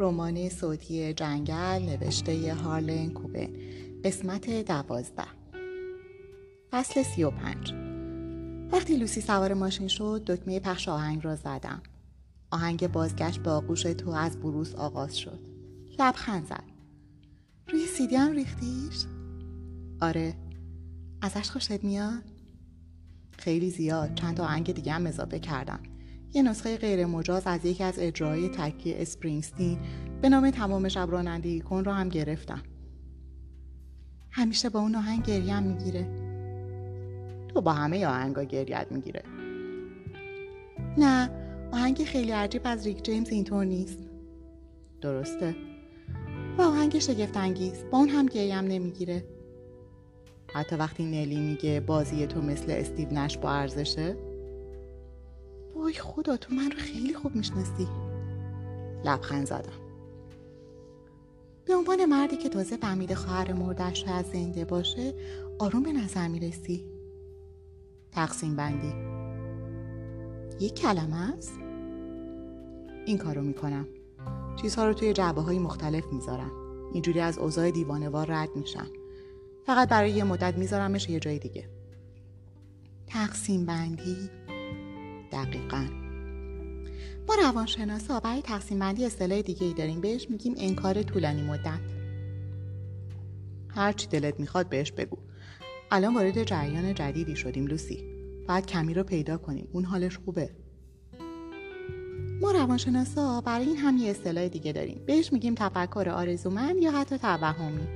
رمان صوتی جنگل نوشته هارلن کوبن. قسمت دوازده. فصل سی و پنج. وقتی لوسی سوار ماشین شد دکمه پخش آهنگ را زدم. آهنگ بازگشت به آغوش تو از بروس آغاز شد. لبخند زد. روی سیدی هم ریختیش؟ آره. ازش خوشت میاد؟ خیلی زیاد. چند آهنگ دیگه هم اضافه کردم. یه نسخه غیر مجاز از یکی از اجرای تکی اسپرینگستین به نام تمام شب رانندگی کن رو هم گرفتم. همیشه با اون آهنگ گریم می‌گیره. تو با همه آهنگا گریت می‌گیره. نه آهنگ خیلی عجیب از ریک جیمز اینطور نیست. درسته. و آهنگ شگفت انگیز با اون هم گریم نمی‌گیره. حتی وقتی نلی میگه بازی تو مثل استیو نش با ارزشه وای خدا تو من رو خیلی خوب می‌شناسی. لبخند زدم. به عنوان مردی که تازه فهمیده خواهر مردش از زنده باشه آروم به نظر می‌رسی. تقسیم بندی. یک کلمه است؟ این کارو می‌کنم. چیزها رو توی جعبه های مختلف می‌ذارم. اینجوری از اوضاع دیوانوار رد میشم. فقط برای یه مدت میذارمش یه جای دیگه. تقسیم بندی. دقیقا. ما روانشناسا برای تقسیم بندی اصطلاح دیگه ای داریم. بهش میگیم انکار طولانی مدت. هر چی دلت می‌خواد بهش بگو. الان وارد جریان جدیدی شدیم لوسی. باید کمی رو پیدا کنیم. اون حالش خوبه. ما روانشناسا برای این هم یه اصطلاح دیگه داریم. بهش میگیم تفکر آرزومند یا حتی توهمی.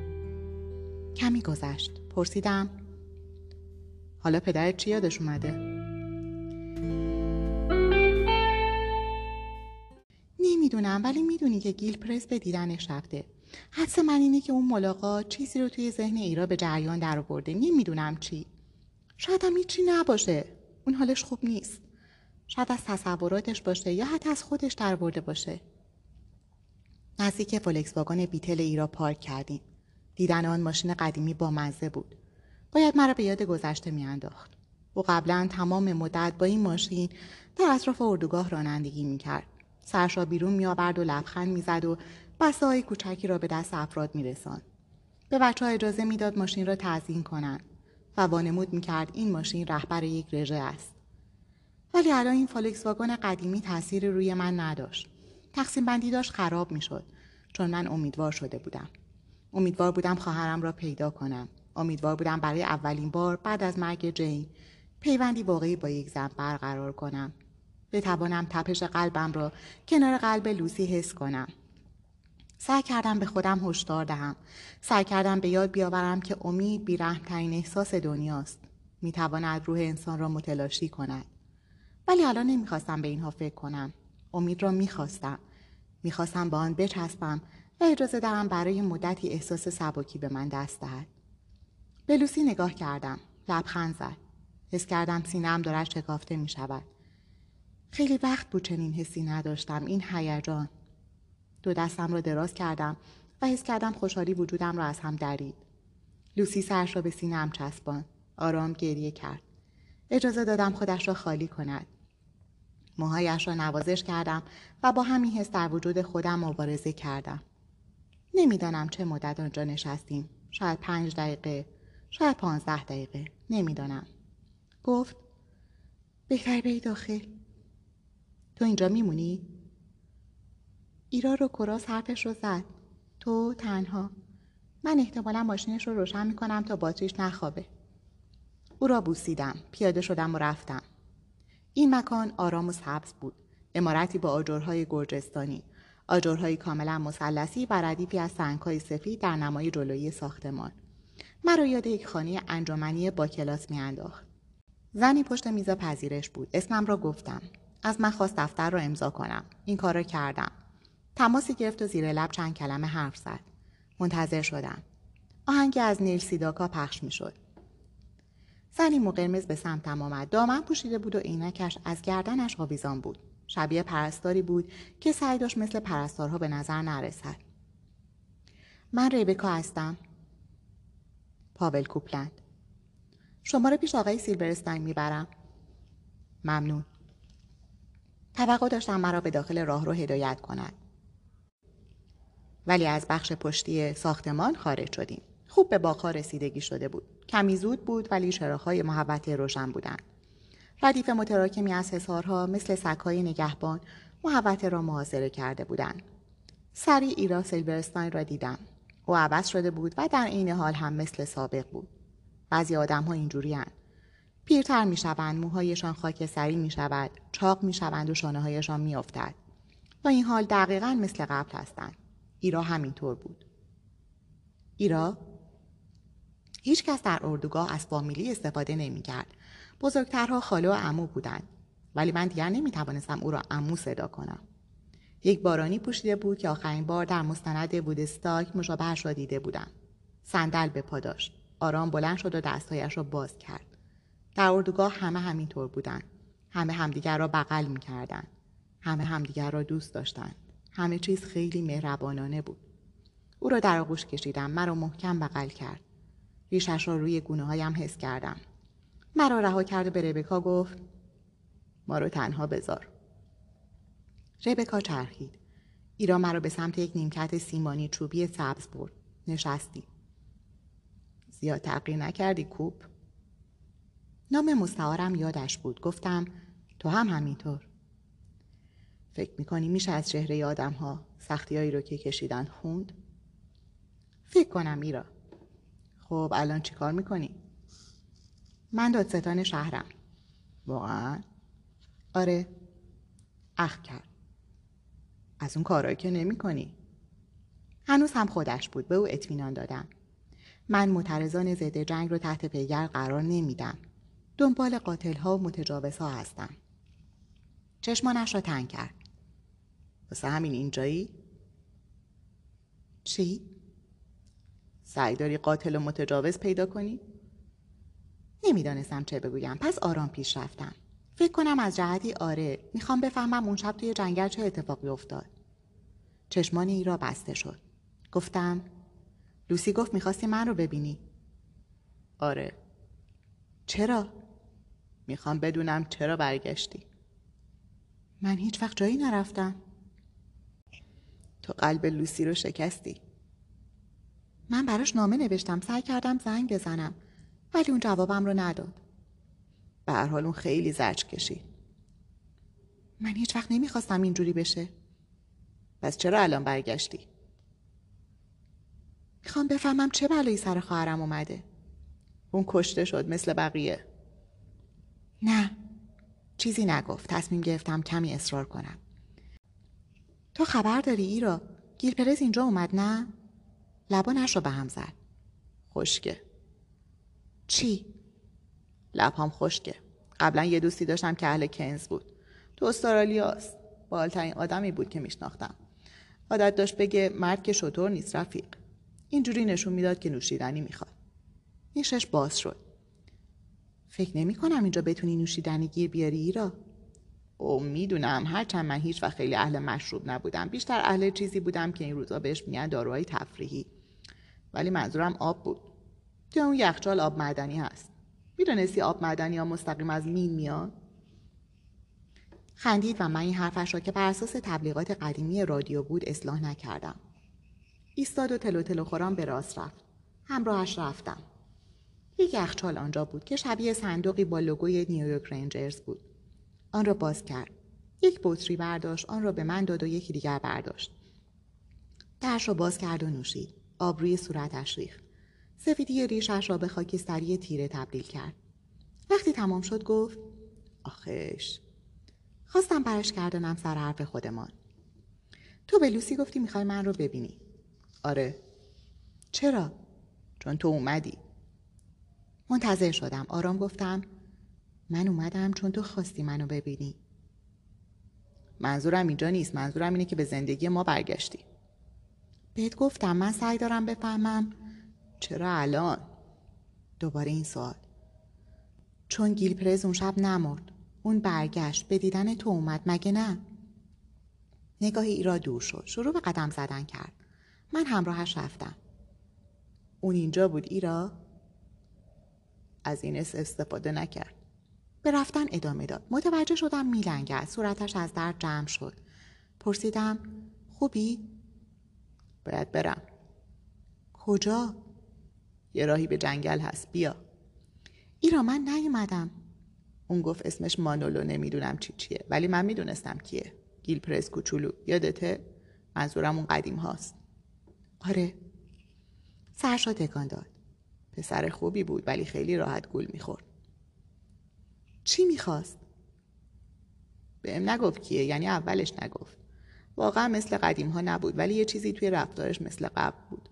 کمی گذشت. پرسیدم حالا پدرت چی یادش اومده؟ نمی‌دونم ولی می‌دونی که گیل پرس به دیدنش رفته. حدس من اینه که اون ملاقات چیزی رو توی ذهن ایرا به جریان در آورده. نمی‌دونم چی. شاید هم هیچی نباشه. اون حالش خوب نیست. شاید از تصوراتش باشه یا حتی از خودش در برده باشه. نزدیک فولکس واگن بیتل ایرا پارک کردیم. دیدن آن ماشین قدیمی با مزه بود. باید مرا به یاد گذشته میانداخت. او قبلا تمام مدت با این ماشین در اطراف اردوگاه رانندگی می‌کرد. سرش را بیرون میآورد و لبخند می‌زد و بسته های کوچکی را به دست افراد میرساند. به بچه ها اجازه می‌داد ماشین را تزیین کنند و وانمود می‌کرد این ماشین رهبر یک رژه است. ولی الان این فولکس واگن قدیمی تاثیر روی من نداشت. تقسیم بندی داشت خراب می‌شد چون من امیدوار شده بودم. امیدوار بودم خواهرم را پیدا کنم. امیدوار بودم برای اولین بار بعد از مرگ جین پیوندی واقعی با یک زن برقرار کنم. بتوانم تپش قلبم را کنار قلب لوسی حس کنم. سعی کردم به خودم هشدار دهم. سعی کردم به یاد بیاورم که امید بیرحمترین احساس دنیاست. می‌تواند روح انسان را متلاشی کند. ولی الان نمی‌خواستم به اینها فکر کنم. امید را می‌خواستم. می‌خواستم با آن بچسبم و اجازه دهم برای مدتی احساس سبکی به من دست دهد. به لوسی نگاه کردم. لبخند زد. حس کردم سینهام دارد شکافته می شود. خیلی وقت بود چنین حسی نداشتم این هیجان. دو دستم را دراز کردم و حس کردم خوشحالی وجودم را از هم درید. لوسی سرش را به سینهام چسبان. آرام گریه کرد. اجازه دادم خودش را خالی کند. موهایش را نوازش کردم و با همین حس در وجود خودم مبارزه کردم. نمی‌دانم چه مدت آنجا نشستیم. شاید پنج دقیقه شاید پانزده دقیقه. نمی‌دانم. گفت بهتر بری داخل. تو اینجا میمونی؟ ایرا رو کراس حرفش رو زد. تو تنها. من احتمالا ماشینش رو روشن می‌کنم تا باتریش نخوابه. او را بوسیدم. پیاده شدم و رفتم. این مکان آرام و سبز بود. امارتی با آجرهای گرجستانی. آجرهای کاملا مثلثی و ردیفی از سنگهای سفید در نمای جلویی ساختمان. مرا یاد یک خانه انجمنی با کلاس میانداخت. زنی پشت میز پذیرش بود. اسمم را گفتم. از من خواست دفتر را امضا کنم. این کار را کردم. تماسی گرفت و زیر لب چند کلمه حرف زد. منتظر شدم. آهنگی از نیل سیداکا پخش می‌شد. زنی مو قرمز به سمتم آمد. دامن پوشیده بود و عینکش از گردنش آویزان بود. شبیه پرستاری بود که سعی داشت مثل پرستارها به نظر نرسد. من ریبکا هستم. پاول کوپلند. شما رو پیش آقای سیلورستاین می‌برم. ممنون. توقع داشتم مرا به داخل راه رو هدایت کند ولی از بخش پشتی ساختمان خارج شدیم. خوب به باغها رسیدگی شده بود. کمی زود بود ولی چراغهای محوطه روشن بودند. ردیف متراکمی از حصارها مثل سگهای نگهبان محوطه را محاصره کرده بودند. سریع ایرا سیلورستاین را دیدم. او عوض شده بود و در عین حال هم مثل سابق بود. بعضی آدم ها اینجوری هن. پیرتر می شوند موهایشان خاکستری می شود چاق می شوند و شانه هایشان می افتد. با این حال دقیقا مثل قبل هستند ایرا همینطور بود ایرا هیچ کس در اردوگاه از فامیلی استفاده نمی کرد. بزرگترها خاله و عمو بودند ولی من دیگر نمی توانستم او را عمو صدا کنم. یک بارانی پوشیده بود که آخرین بار در مستند وودستاک مشابهش را دیده بودم. صندل به پا داشت. آرام بلند شد و دستهایش را باز کرد. در اردوگاه همه همینطور بودند. همه همدیگر را بغل می کردن. همه همدیگر را دوست داشتند. همه چیز خیلی مهربانانه بود. او را در آغوش کشیدم. مرا محکم بغل کرد. ریشش را روی گونه هایم حس کردم. مرا رها کرد و به ربکا گفت ما رو تنها بذار. ربکا چرخید. ایرا مرا به سمت یک نیمکت سیمانی چوبی سبز برد. نشستی. زیاد تغییر نکردی کوپ؟ نام مستعارم یادش بود. گفتم تو هم همینطور. فکر می‌کنی میشه از چهره آدم ها سختی رو که کشیدن خوند؟ فکر کنم ایرا. خب الان چی کار می‌کنی؟ من دادستان شهرم واقعا؟ آره اخ کرد از اون کارهایی که نمی کنی. هنوز هم خودش بود به او اطمینان دادم من معترضان ضد جنگ رو تحت پیگر قرار نمیدم دنبال قاتل ها و متجاوز ها هستم. چشمانش را تنگ کرد. واسه همین اینجایی؟ چی؟ سعی داری قاتل و متجاوز پیدا کنی؟ نمی‌دانستم چه بگویم. پس آرام پیش رفتم. فکر کنم از جهتی آره. می‌خوام بفهمم اون شب توی جنگل چه اتفاقی افتاد. چشمان ای را بسته شد. گفتم لوسی گفت می‌خواستی من رو ببینی. آره. چرا؟ می‌خوام بدونم چرا برگشتی. من هیچ وقت جایی نرفتم. تو قلب لوسی رو شکستی. من براش نامه نوشتم سعی کردم زنگ بزنم ولی اون جوابم رو نداد. به هر حال اون خیلی زرچ کشید. من هیچ وقت نمی‌خواستم اینجوری بشه. پس چرا الان برگشتی؟ می‌خوام بفهمم چه بلایی سر خواهرم اومده. اون کشته شد مثل بقیه. نه. چیزی نگفت. تصمیم گرفتم کمی اصرار کنم. تو خبر داری ایرا گیل پرز اینجا اومد نه؟ لبانش رو به هم زد. خشکه. چی؟ لبهام خشکه. قبلا یه دوستی داشتم که اهل کنز بود. تو استرالیاست. بالترین آدمی بود که میشناختم. عادت داشت بگه مرد که شطور نیست رفیق. اینجوری نشون می‌داد که نوشیدنی می‌خواد. نیشش باز شد. فکر نمی کنم اینجا بتونی نوشیدنی گیر بیاری ایرا. او می‌دونم. هرچند من هیچ وقت خیلی اهل مشروب نبودم. بیشتر اهل چیزی بودم که این روزا بهش میگن داروهای تفریحی. ولی منظورم آب بود. تو اون یخچال آب معدنی هست. می‌دونستی آب معدنی ها مستقیم از مین میاد خندید و من این حرفش را که بر اساس تبلیغات قدیمی رادیو بود اصلاح نکردم. ایستاد و تلو تلو خوران به راست رفت. همراهش رفتم. یک یخچال آنجا بود که شبیه صندوقی با لوگوی نیویورک رنجرز بود. آن را باز کرد. یک بطری برداشت آن را به من داد و یکی دیگر برداشت. درش را باز کرد و نوشید. آب روی صورتش ریخت. سفیدی ریشش را به خاکستری تیره تبدیل کرد. وقتی تمام شد گفت آخش خواستم برش کردنم سر حرف خودمان. تو به لوسی گفتی می‌خوای من رو ببینی. آره. چرا؟ چون تو اومدی. منتظر شدم. آرام گفتم من اومدم چون تو خواستی منو ببینی. منظورم اینجا نیست. منظورم اینه که به زندگی ما برگشتی. بهت گفتم من سعی دارم بفهمم. چرا الان؟ دوباره این سوال. چون گیل پرز اون شب نمرد. اون برگشت. به دیدن تو اومد. مگه نه؟ نگاهی ایرا دور شد. شروع به قدم زدن کرد. من همراهش رفتم. اون اینجا بود ایرا؟ از این استفاده نکرد. به رفتن ادامه داد. متوجه شدم میلنگد صورتش از درد جمع شد. پرسیدم خوبی؟ باید برم. کجا؟ یه راهی به جنگل هست. بیا. ایرا من نیومدم. اون گفت اسمش مانولو. نمی‌دونم چی چیه. ولی من می‌دونستم کیه. گیل پرس کوچولو. یادته؟ منظورم اون قدیم هاست آره. سرشا تکان داد. پسر خوبی بود ولی خیلی راحت گول می‌خورد. چی می‌خواست؟ بهم نگفت کیه یعنی اولش نگفت. واقعا مثل قدیم ها نبود ولی یه چیزی توی رفتارش مثل قبل بود.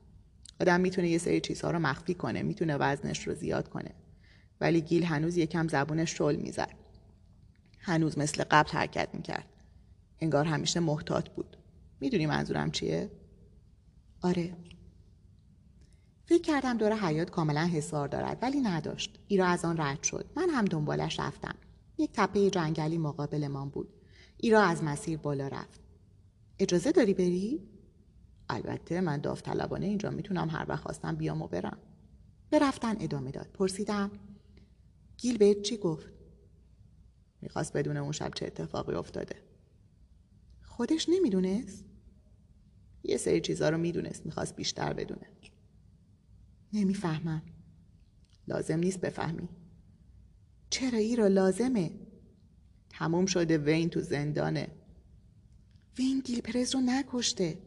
آدم می‌تونه یه سری چیزها رو مخفی کنه می‌تونه وزنش رو زیاد کنه. ولی گیل هنوز یکم زبونش شل می‌زد. هنوز مثل قبل حرکت می‌کرد. انگار همیشه محتاط بود. می‌دونی منظورم چیه؟ آره. فکر کردم دور حیات کاملا حسار دارد ولی نداشت. ایرا از آن رد شد. من هم دنبالش رفتم. یک تپه جنگلی مقابلمان بود. ایرا از مسیر بالا رفت. اجازه داری بری؟ البته من داوطلبانه اینجا می‌تونم هر وقت خواستم بیام و برم. به رفتن ادامه داد. پرسیدم گیل بهت چی گفت؟ می‌خواست بدون اون شب چه اتفاقی افتاده. خودش نمی‌دونست؟ یه سری چیزا رو می‌دونست. می‌خواست بیشتر بدونه. نمی‌فهمم. لازم نیست بفهمی. چرا ای را لازمه؟ تموم شده وین تو زندانه. وین گیل پرز رو نکشته.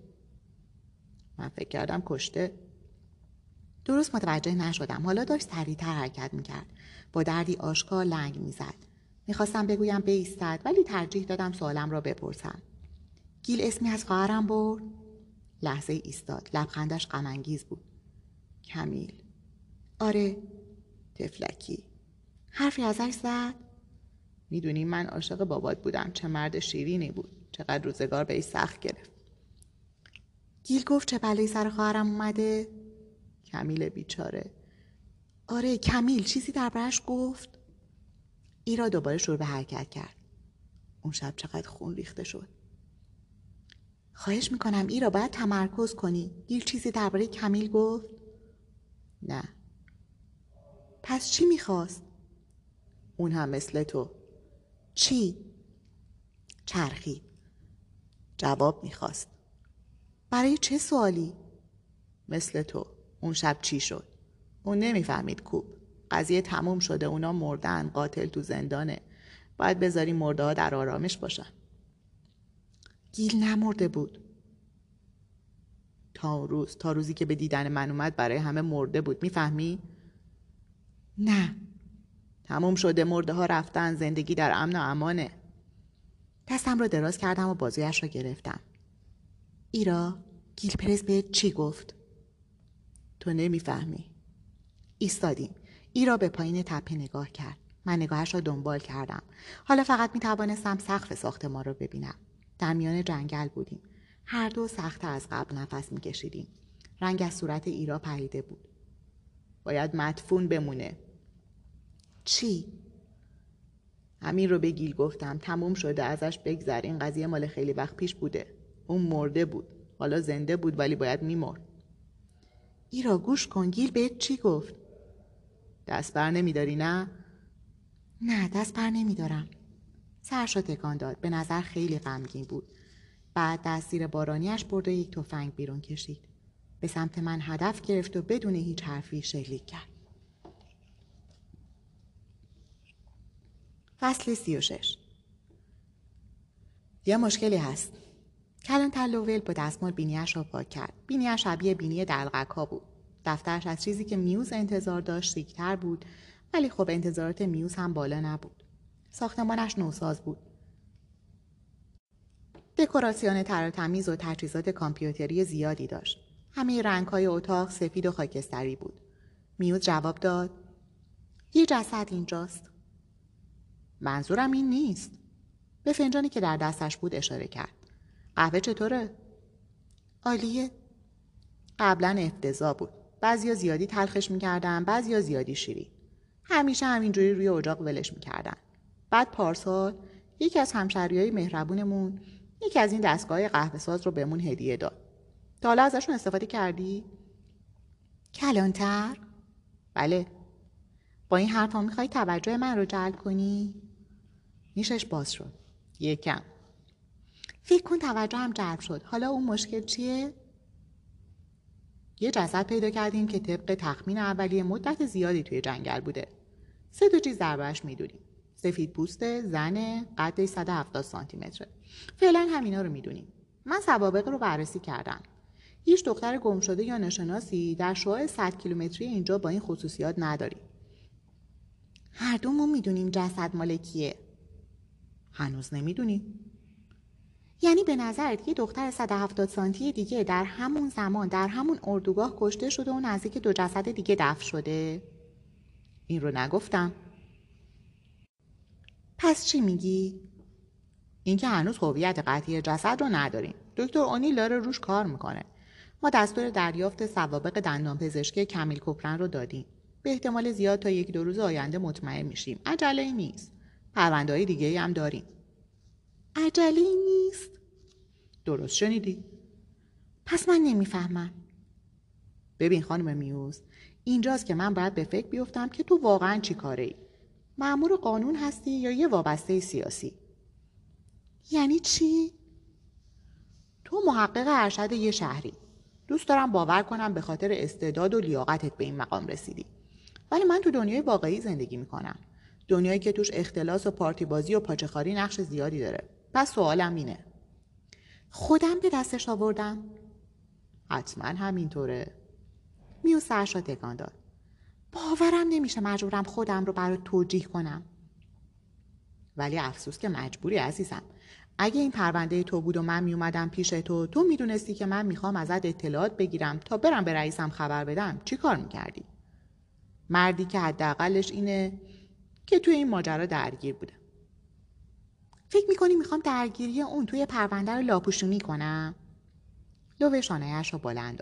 من فکر کردم کشته. درست متوجه نشدم. حالا داشت سریعتر حرکت می‌کرد. با دردی آشکار لنگ می‌زد. می‌خواستم بگویم بیستد ولی ترجیح دادم سوالم را بپرسم. گیل اسمی از خواهرم برد. لحظه ایستاد. لبخندش غمانگیز بود. کمیل. آره تفلکی. حرفی ازش زد. می‌دونی من عاشق بابات بودم چه مرد شیرینی بود. چقدر روزگار به سخت گرفت. گیل گفت چه بلایی سر خواهرم اومده؟ کمیل بیچاره. آره کمیل. چیزی دربارش گفت. ایرا دوباره شروع به حرکت کرد. اون شب چقدر خون ریخته شد. خواهش می‌کنم ایرا باید تمرکز کنی. گیل چیزی درباره کمیل گفت؟ نه. پس چی می‌خواست؟ اون هم مثل تو. چی؟ چرخی. جواب می‌خواست. برای چه سوالی؟ مثل تو. اون شب چی شد؟ اون نمی‌فهمید کوب. قضیه تموم شده اونا مردن قاتل تو زندانه. باید بذاری مرده در آرامش باشن. گیل نمرده بود. تا روز تا روزی که به دیدن من اومد برای همه مرده بود. می‌فهمی؟ نه. تموم شده. مرده ها رفتن. زندگی در امن و امانه. دستم را دراز کردم و بازویش را گرفتم. ایرا گیل پرز به چی گفت؟ تو نمی‌فهمی. ایستادیم. ایرا به پایین تپه نگاه کرد. من نگاهش را دنبال کردم. حالا فقط می توانستم سقف ساختمان را ببینم. در میان جنگل بودیم. هر دو سخت از قبل نفس می کشیدیم رنگ از صورت ایرا پریده بود. باید مدفون بمونه. چی؟ همین رو به گیل گفتم. تموم شده ازش بگذر. این قضیه مال خیلی وقت پیش بوده. اون مرده بود. حالا زنده بود ولی باید میمرد. ایرا گوش کن. گیل بهت چی گفت؟ دست بر نمیداری نه؟ نه دست بر نمیدارم. سرش تکان داد. به نظر خیلی غمگین بود. بعد دست زیر بارانیش برد و یک تفنگ بیرون کشید. به سمت من هدف گرفت و بدون هیچ حرفی شلیک کرد. فصل سی و شش. یه مشکلی هست. کلان تلوول با دستمال بینیش را پاک کرد. بینیش شبیه بینی دلغک ها بود. دفترش از چیزی که میوز انتظار داشت سیکتر بود ولی خب انتظارات میوز هم بالا نبود. ساختمانش نوساز بود. دکوراسیون تر تمیز و تجهیزات کامپیوتری زیادی داشت. همه رنگهای اتاق سفید و خاکستری بود. میوز جواب داد یه جسد اینجاست. منظورم این نیست. به فنجانی که در دستش بود اشاره کرد. قهوه چطوره؟ عالیه. قبلا افتضاح بود. بعضیا زیادی تلخش می‌کردن بعضیا زیادی شیری. همیشه همینجوری روی اجاق ولش می‌کردن. بعد پارسال یکی از همشهری های مهربونمون یکی از این دستگاه قهوه ساز رو بهمون هدیه داد تا حالا ازشون استفاده کردی؟ کلانتر؟ بله با این حرفا می‌خوای توجه من رو جلب کنی؟ نیشش باز شد یکم فکر کن توجه هم جلب شد حالا اون مشکل چیه؟ یه جسد پیدا کردیم که طبق تخمین اولیه مدت زیادی توی جنگل بوده سه تا چیز دربارش می‌دونیم سفید پوسته زن قدش 170 سانتی متره فعلا همینا رو می‌دونیم. من سوابق رو بررسی کردم. هیچ دختر گم شده یا نشناسی در شعاع 100 کیلومتری اینجا با این خصوصیات نداریم هر دومون می‌دونیم جسد مال کیه. هنوز نمی‌دونیم. یعنی به نظرت یه دختر 170 سانتی دیگه در همون زمان در همون اردوگاه کشته شده و نزدیک دو جسد دیگه دفن شده؟ این رو نگفتم. پس چی میگی؟ اینکه هنوز هویت قطعی جسد رو نداریم. دکتر اونیل داره روش کار می‌کنه. ما دستور دریافت سوابق دندان پزشکی کمیل کوپرن رو دادیم. به احتمال زیاد تا یک دو روز آینده مطمئن میشیم. عجله ای نیست. پرونده دیگه هم داریم. عجله ای نیست. درست شنیدی؟ پس من نمی‌فهمم. ببین خانم میوز اینجاست که من باید به فکر بیفتم که تو واقعا چی کاره ای معمور قانون هستی یا یه وابسته سیاسی؟ یعنی چی؟ تو محقق ارشد یه شهری. دوست دارم باور کنم به خاطر استعداد و لیاقتت به این مقام رسیدی. ولی من تو دنیای واقعی زندگی می‌کنم. دنیایی که توش اختلاس و پارتی بازی و پاچخاری نقش زیادی داره. پس سوالم اینه. خودم به دستش آوردم؟ حتما همینطوره. میو سرش را تکان داد. باورم نمیشه مجبورم خودم رو برای توجیه کنم. ولی افسوس که مجبوری عزیزم. اگه این پرونده تو بود و من میومدم پیش تو تو می‌دونستی که من می‌خوام ازت اطلاعات بگیرم تا برم به رئیسم خبر بدم چی کار می‌کردی؟ مردی که حداقلش اینه که توی این ماجرا درگیر بوده فکر می‌کنی می‌خوام درگیری اون توی پرونده رو لاپوشونی کنم؟ لو شانهیش رو بالا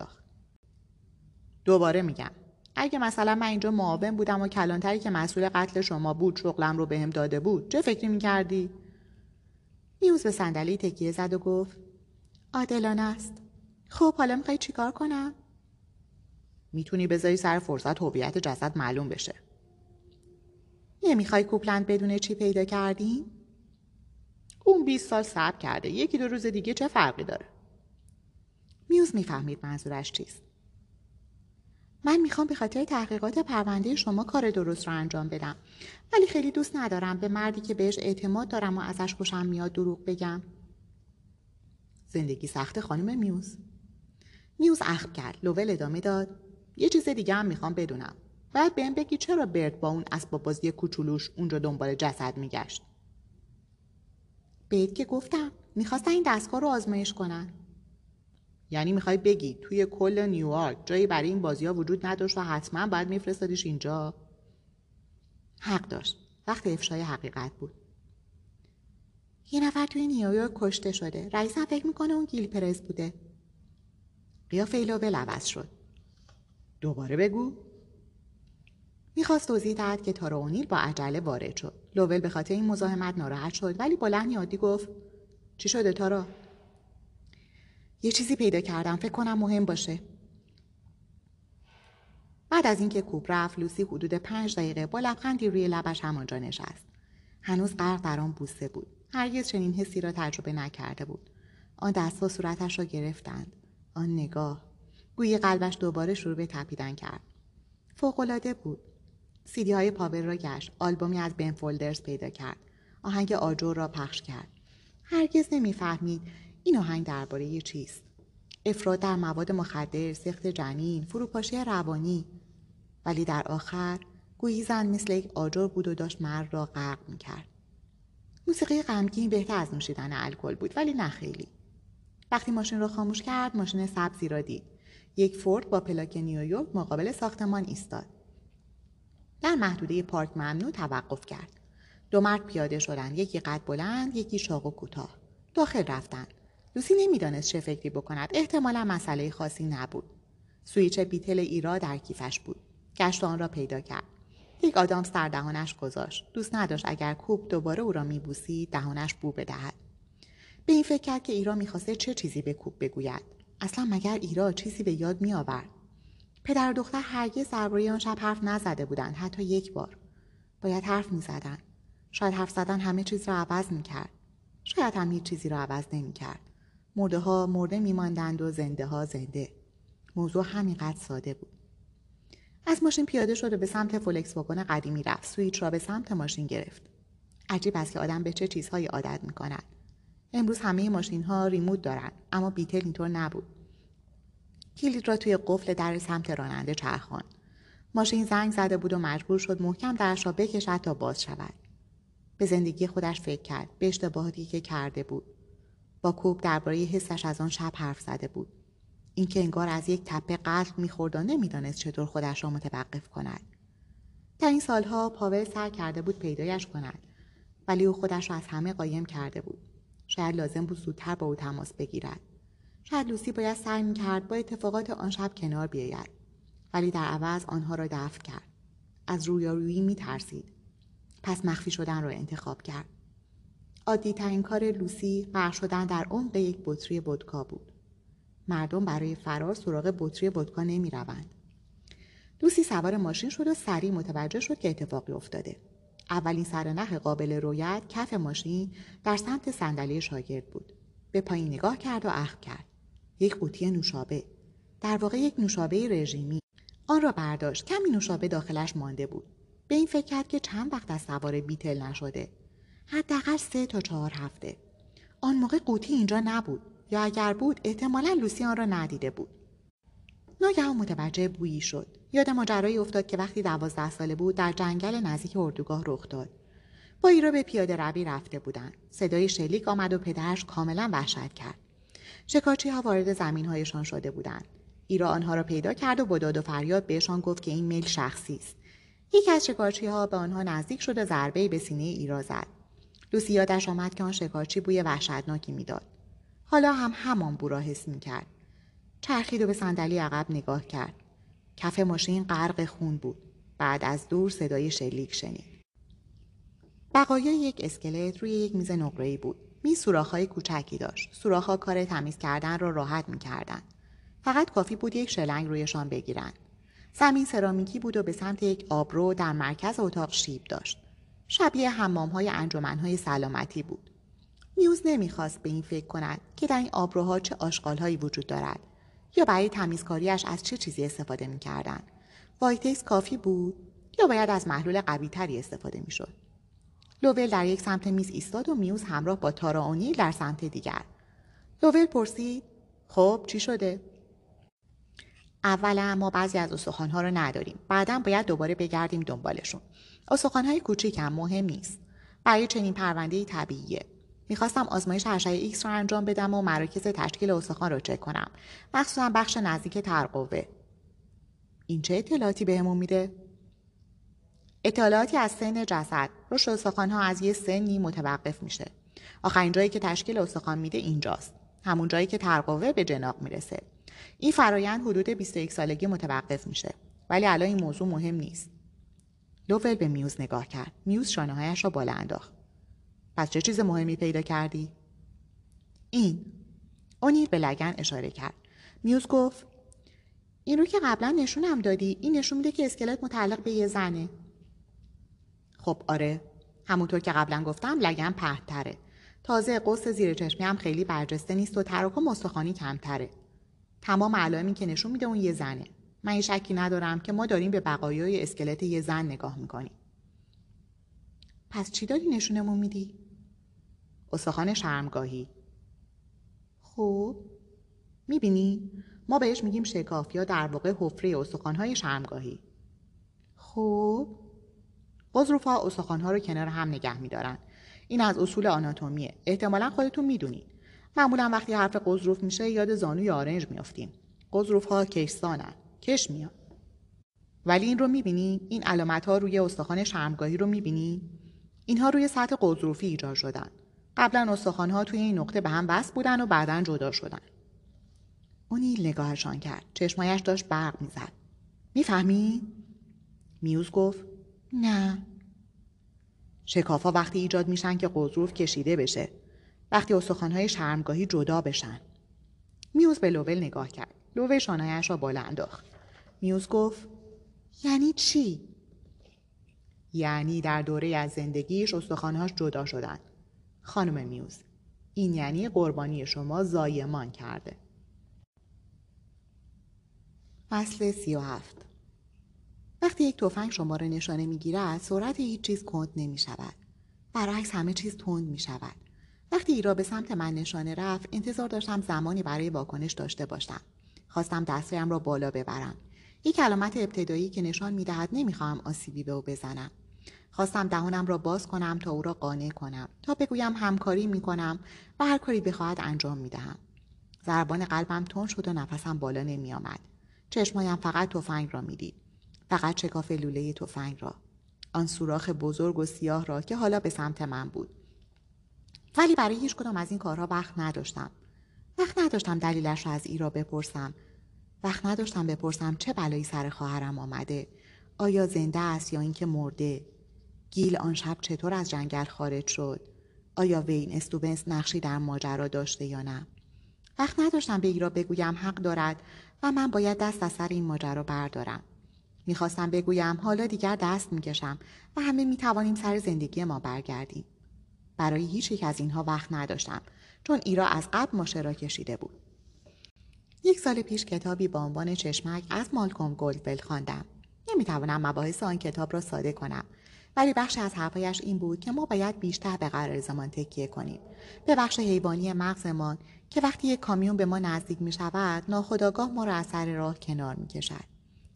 دوباره میگم اگه مثلا من اینجا معاون بودم و کلانتری که مسئول قتل شما بود شغلم رو بهم داده بود چه فکری می‌کردی؟ میوز به صندلی تکیه زد و گفت عادلانه است. خب حالا می‌خوای چیکار کنم؟ می‌تونی بذاری سر فرصت هویت جسد معلوم بشه. نمی‌خوای کوپلند بدون چی پیدا کردیم اون 20 سال صبر کرده. یکی دو روز دیگه چه فرقی داره؟ میوز می‌فهمید منظورش چیست. من می‌خوام به خاطر تحقیقات پرونده شما کار درست رو انجام بدم. ولی خیلی دوست ندارم به مردی که بهش اعتماد دارم و ازش خوشم میاد دروغ بگم. زندگی سخت خانم میوز. میوز اخم کرد لوول ادامه داد. یه چیز دیگه هم می‌خوام بدونم. باید بهم بگی چرا برد با اون اسباب بازی کوچولوش اونجا دنبال جسد میگشت؟ بهت که گفتم می‌خواستن این دستگاه رو آزمایش کنن. یعنی می‌خوای بگی توی کل نیویورک جایی برای این بازی ها وجود نداشت و حتما باید میفرستادیش اینجا؟ حق داشت. وقت افشای حقیقت بود. یه نفر توی نیویورک کشته شده. رئیسم فکر می‌کنه اون گیل پرز بوده. قیافه به عوض شد. دوباره بگو. می‌خواست توضیح دهد که تارا اونیل با عجله وارد شد. لوول به خاطر این مزاحمت ناراحت شد ولی با لحنی عادی گفت چی شده تارا یه چیزی پیدا کردم. فکر کنم مهم باشه. بعد از اینکه کوب رفت لوسی حدود پنج دقیقه با لبخندی روی لبش همانجا نشست. هنوز غرق در آن بوسه بود. هرگز چنین حسی را تجربه نکرده بود. آن دستها صورتش را گرفتند. آن نگاه. گویی قلبش دوباره شروع به تپیدن کرد. فوقالعاده بود. سیدی های پاور را گشت. آلبومی از بن فولدرز پیدا کرد. آهنگ آجور را پخش کرد. هرگز نمی‌فهمید این آهنگ درباره چیست؟ افراد در مواد مخدر سخت جنین فروپاشی روانی. ولی در آخر گویی زن مثل یک آجر بود و داشت مرد را غرق می‌کرد. موسیقی غمگین بهتر از نوشیدن الکل بود ولی نه خیلی. وقتی ماشین را خاموش کرد ماشین سبزی را دید. یک فورد با پلاک نیویورک مقابل ساختمان ایستاد. در محدوده پارک ممنوع توقف کرد. دو مرد پیاده شدند یکی قد بلند یکی شاق و کوتاه. داخل رفتند. لوسی نمی‌دانست چه فکری بکند. احتمالا مسئله خاصی نبود. سویچ بیتل ایرا در کیفش بود. گشت آن را پیدا کرد. یک آدم سر دهانش گذاشت. دوست نداشت اگر کوب دوباره او را میبوسید دهانش بو بدهد. به این فکر کرد که ایرا می‌خواسته چه چیزی به کوب بگوید. اصلا مگر ایرا چیزی به یاد میآورد؟ پدر و دختر هرگز درباره آن شب حرف نزده بودند. حتی یک بار. باید حرف می‌زدند. شاید حرف زدن همه چیز را عوض می‌کرد. شاید هم هیچ چیزی را عوض نمی‌کرد. مرده ها مرده میماندند و زنده ها زنده. موضوع همینقدر ساده بود. از ماشین پیاده شد و به سمت فولکس واگن قدیمی رفت. سویچ را به سمت ماشین گرفت. عجیب است که آدم به چه چیزهایی عادت می‌کند. امروز همه ماشین ها ریموت دارند اما بیتل اینطور نبود. کلید را توی قفل در سمت راننده چرخان ماشین زنگ زده بود و مجبور شد محکم درش را بکشد تا باز شود. به زندگی خودش فکر کرد به اشتباهاتی که کرده بود. با کوب درباره حسش از آن شب حرف زده بود. اینکه انگار از یک تپه قتل می‌خورد و نمی‌دانست چطور خودش را متوقف کند. در این سالها پاول سر کرده بود پیدایش کند ولی او خودش را از همه قایم کرده بود. شاید لازم بود زودتر با او تماس بگیرد. شاید لوسی باید سعی می‌کرد با اتفاقات آن شب کنار بیاید ولی در عوض آنها را دفع کرد. از رویارویی میترسید. پس مخفی شدن را انتخاب کرد. عادی ترین کار لوسی غرق شدن در عمق یک بطری ودکا بود. مردم برای فرار سراغ بطری ودکا نمی روند. لوسی سوار ماشین شد و سریع متوجه شد که اتفاقی افتاده. اولین سرنخ قابل رویت کف ماشین در سمت صندلی شاگرد بود. به پایین نگاه کرد و اخم کرد. یک قوطی نوشابه. در واقع یک نوشابه رژیمی. آن را برداشت. کمی نوشابه داخلش مانده بود. به این فکر کرد که چند وقت از سوار بیتل نشده. حداقل سه تا چهار هفته. آن موقع قوطی اینجا نبود یا اگر بود احتمالا لوسی آن را ندیده بود. ناگهان متوجه بویی شد. یاد ماجرایی افتاد که وقتی دوازده ساله بود در جنگل نزدیک اردوگاه رخ داد. با ایرا به پیاده روی رفته بودند. صدای شلیک آمد و پدرش کاملا وحشت کرد. شکارچی ها وارد زمین هایشان شده بودند. ایرا آنها را پیدا کرد و با داد و فریاد بهشان گفت که این میل شخصی است. یکی از شکارچی ها به آنها نزدیک شد و ضربه به سینه ایرا زد. لوسی یادش آمد که آن شکارچی بوی وحشتناکی می‌داد. حالا هم همان بو را حس می‌کرد. چرخید و به صندلی عقب نگاه کرد. کف ماشین غرق خون بود. بعد از دور صدای شلیک شنید. بقایای یک اسکلت روی یک میز نقره‌ای بود. میز سوراخ‌های کوچکی داشت. سوراخ‌ها کار تمیز کردن را راحت می‌کردند. فقط کافی بود یک شلنگ رویشان بگیرند. زمین سرامیکی بود و به سمت یک آبرو در مرکز اتاق شیب داشت. شبیه حمام های انجمن های سلامتی بود. میوز نمی‌خواست به این فکر کند که در این آبروها چه آشغال وجود دارد یا برای تمیزکاریش از چه چیزی استفاده می‌کردند. وایتکس کافی بود یا باید از محلول قویتری استفاده می‌شد؟ لوول در یک سمت میز ایستاد و میوز همراه با تارا اونیل در سمت دیگر. لوول پرسید خب چی شده؟ اولا ما بعضی از استخوانها رو نداریم. بعدا باید دوباره بگردیم دنبالشون. استخوانهای کوچیک هم مهم نیست. برای چنین پرونده طبیعیه. می‌خواستم آزمایش اشعه ایکس رو انجام بدم و مراکز تشکیل استخوان رو چک کنم. مخصوصا بخش نزدیک ترقوه. این چه اطلاعاتی بهمون میده؟ اطلاعاتی از سن جسد. رشد استخوانها از یه سنی متوقف میشه. آخرین جایی که تشکیل استخوان میده اینجاست. همون جایی که ترقوه به جناق می‌رسه. این فرایند حدود 21 سالگی متوقف میشه. ولی الان این موضوع مهم نیست. لوول به میوز نگاه کرد. میوز شانههایش را بالا انداخت. پس چه چیز مهمی پیدا کردی؟ این. اونیر به لگن اشاره کرد. میوز گفت این رو که قبلا نشونم دادی این نشون میده که اسکلت متعلق به یه زنه. خب آره. همونطور که قبلا گفتم لگن پهتره تازه قوس زیر چشمی هم خیلی برجسته نیست و تراکم استخوانی کمتره. تمام علائمی که نشون میده اون یه زنه. من شکی ندارم که ما داریم به بقایای اسکلت یه زن نگاه می‌کنیم. پس چی داری نشونمون میدی؟ استخوان شرمگاهی. خوب می‌بینی؟ ما بهش میگیم شکاف یا در واقع حفره استخوانهای شرمگاهی. خوب قضروف ها استخوانها رو کنار هم نگه میدارن. این از اصول آناتومیه. احتمالا خودتون می‌دونید معمولا وقتی حرف قضروف میشه یاد زانوی آرنج میافتیم. قضروف ها کشسانن کش میاد. ولی این رو می‌بینی؟ این علامت ها روی استخوان شرمگاهی رو می‌بینی؟ اینها روی سطح قضروفی ایجاد شدن. قبلا استخوان ها توی این نقطه به هم بست بودن و بعدا جدا شدن. اونی نگاهشان کرد. چشمایش داشت برق می‌زد. می‌فهمی؟ میوز گفت نه. شکافا وقتی ایجاد میشن که قضروف کشیده بشه. وقتی استخوانهای شرمگاهی جدا بشن. میوز به لوول نگاه کرد. لوول شانهایش را بالا انداخت. میوز گفت. یعنی چی؟ یعنی در دوره از زندگیش استخوانهاش جدا شدن. خانم میوز این یعنی قربانی شما زایمان کرده. فصل سی و هفت. وقتی یک تفنگ شما را نشانه می‌گیرد سرعت هیچ چیز کند نمی شود برعکس همه چیز تند می شود وقتی ایرا به سمت من نشانه رفت انتظار داشتم زمانی برای واکنش داشته باشم. خواستم دستهایم را بالا ببرم. یک علامت ابتدایی که نشان می‌دهد نمی‌خواهم آسیبی به او بزنم. خواستم دهانم را باز کنم تا او را قانع کنم تا بگویم همکاری می‌کنم و هر کاری بخواهد انجام می‌دهم. ضربان قلبم تون شد و نفسم بالا نمیآمد. چشمایم فقط تفنگ را می‌دید. فقط شکاف لوله تفنگ را. آن سوراخ بزرگ و سیاه را که حالا به سمت من بود. ولی برای هیچ کدام از این کارها وقت نداشتم. وقت نداشتم دلیلش را از ایرا بپرسم. وقت نداشتم بپرسم چه بلایی سر خواهرم آمده. آیا زنده است یا اینکه مرده؟ گیل آن شب چطور از جنگل خارج شد؟ آیا وین استوبنس نقشی در ماجرا داشته یا نه؟ وقت نداشتم به ایرا بگویم حق دارد و من باید دست از سر این ماجرا بردارم. می‌خواستم بگویم حالا دیگر دست می‌کشم و همه می‌توانیم سر زندگی ما برگردیم. برای هیچ یک از اینها وقت نداشتم چون ایرا از قبل ماشه کشیده بود. یک سال پیش کتابی با عنوان چشمک از مالکوم گولدول خواندم نمی‌توانم مباحث آن کتاب را ساده کنم ولی بخشی از حرفایش این بود که ما باید بیشتر به قرارزمان تکیه کنیم به بخش حیوانی مغزمان که وقتی یک کامیون به ما نزدیک می شود ناخداگاه ما را از سر راه کنار می کشد.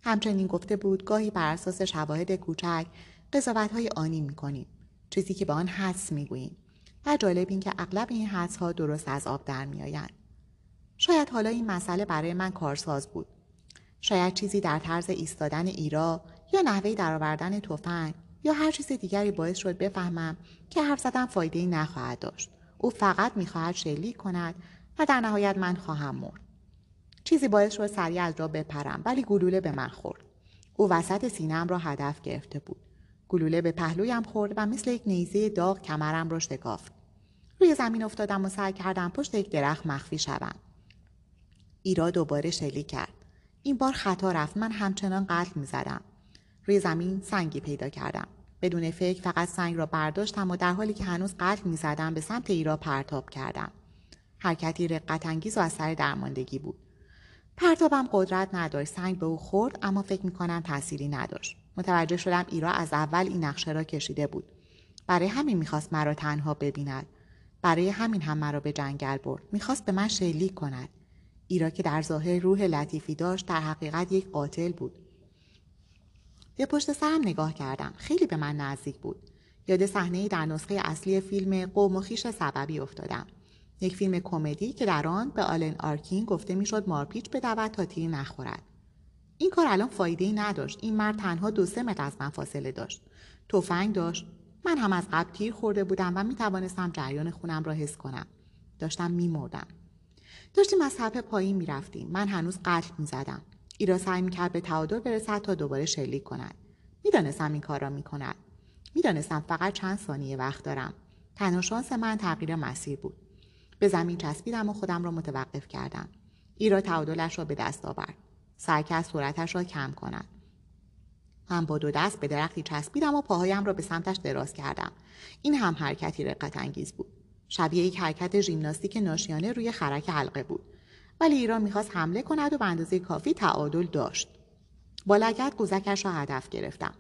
همچنین گفته بود گاهی بر اساس شواهد کوچک قضاوت های آنی می کنیم. چیزی که به آن حدس می گوییم. و جالب این که اغلب این ها درست از آب در می آیند. شاید حالا این مسئله برای من کارساز بود. شاید چیزی در طرز ایستادن ایرا یا نحوه درآوردن تفنگ یا هر چیز دیگری باعث شد بفهمم که حرف زدن فایده ای نخواهد داشت. او فقط می‌خواهد شلیک کند و در نهایت من خواهم مرد. چیزی باعث شد سریع از را بپرم ولی گلوله به من خورد. او وسط سینم را هدف گرفته بود. گلوله به پهلویم خورد و مثل یک نیزه داغ کمرم را شکافت. روی زمین افتادم و سعی کردم پشت یک درخت مخفی شوم. ایرا دوباره شلیک کرد. این بار خطا رفت من همچنان قتل می زدم. روی زمین سنگی پیدا کردم. بدون فکر فقط سنگ را برداشتم و در حالی که هنوز قتل می زدم به سمت ایرا پرتاب کردم. حرکتی رقت انگیز و از سر درماندگی بود. پرتابم قدرت نداشت سنگ به او خورد اما فکر می کنم تأثیری نداشت. متوجه شدم ایرا از اول این نقشه را کشیده بود. برای همین می‌خواست مرا تنها ببیند. برای همین هم مرا به جنگل برد. می‌خواست به من شلیک کند. ایرا که در ظاهر روح لطیفی داشت در حقیقت یک قاتل بود. به پشت سرم نگاه کردم. خیلی به من نزدیک بود. یاد صحنه در نسخه اصلی فیلم قوم و خیش سببی افتادم. یک فیلم کمدی که در آن به آلن آرکین گفته می‌شد مارپیچ بدود تا تیر نخورد. این کار الان فایده ای نداشت. این مرد تنها دو سه متر از من فاصله داشت. تفنگ داشت. من هم از قبل تیر خورده بودم و می توانستم جریان خونم را حس کنم. داشتم می مردم. داشتیم از صفحه پایین می رفتیم. من هنوز قتل می زدم. ایرا سعی می کرد به تعادل برسد تا دوباره شلیک کند. می‌دانستم این کار را می کند. می‌دانستم فقط چند ثانیه وقت دارم. تنها شانس من تغییر مسیر بود. به زمین چسبیدم و خودم را متوقف کردم. ایرا تعادلش را به دست آورد. سعی کرد سرعتش را کم کند. من با دو دست به درختی چسبیدم و پاهایم را به سمتش دراز کردم. این هم حرکتی رقت انگیز بود. شبیه یک حرکت ژیمناستیک ناشیانه روی خرک حلقه بود. ولی ایران می‌خواست حمله کند و به اندازه کافی تعادل داشت. با لگت قوزکش را هدف گرفتم.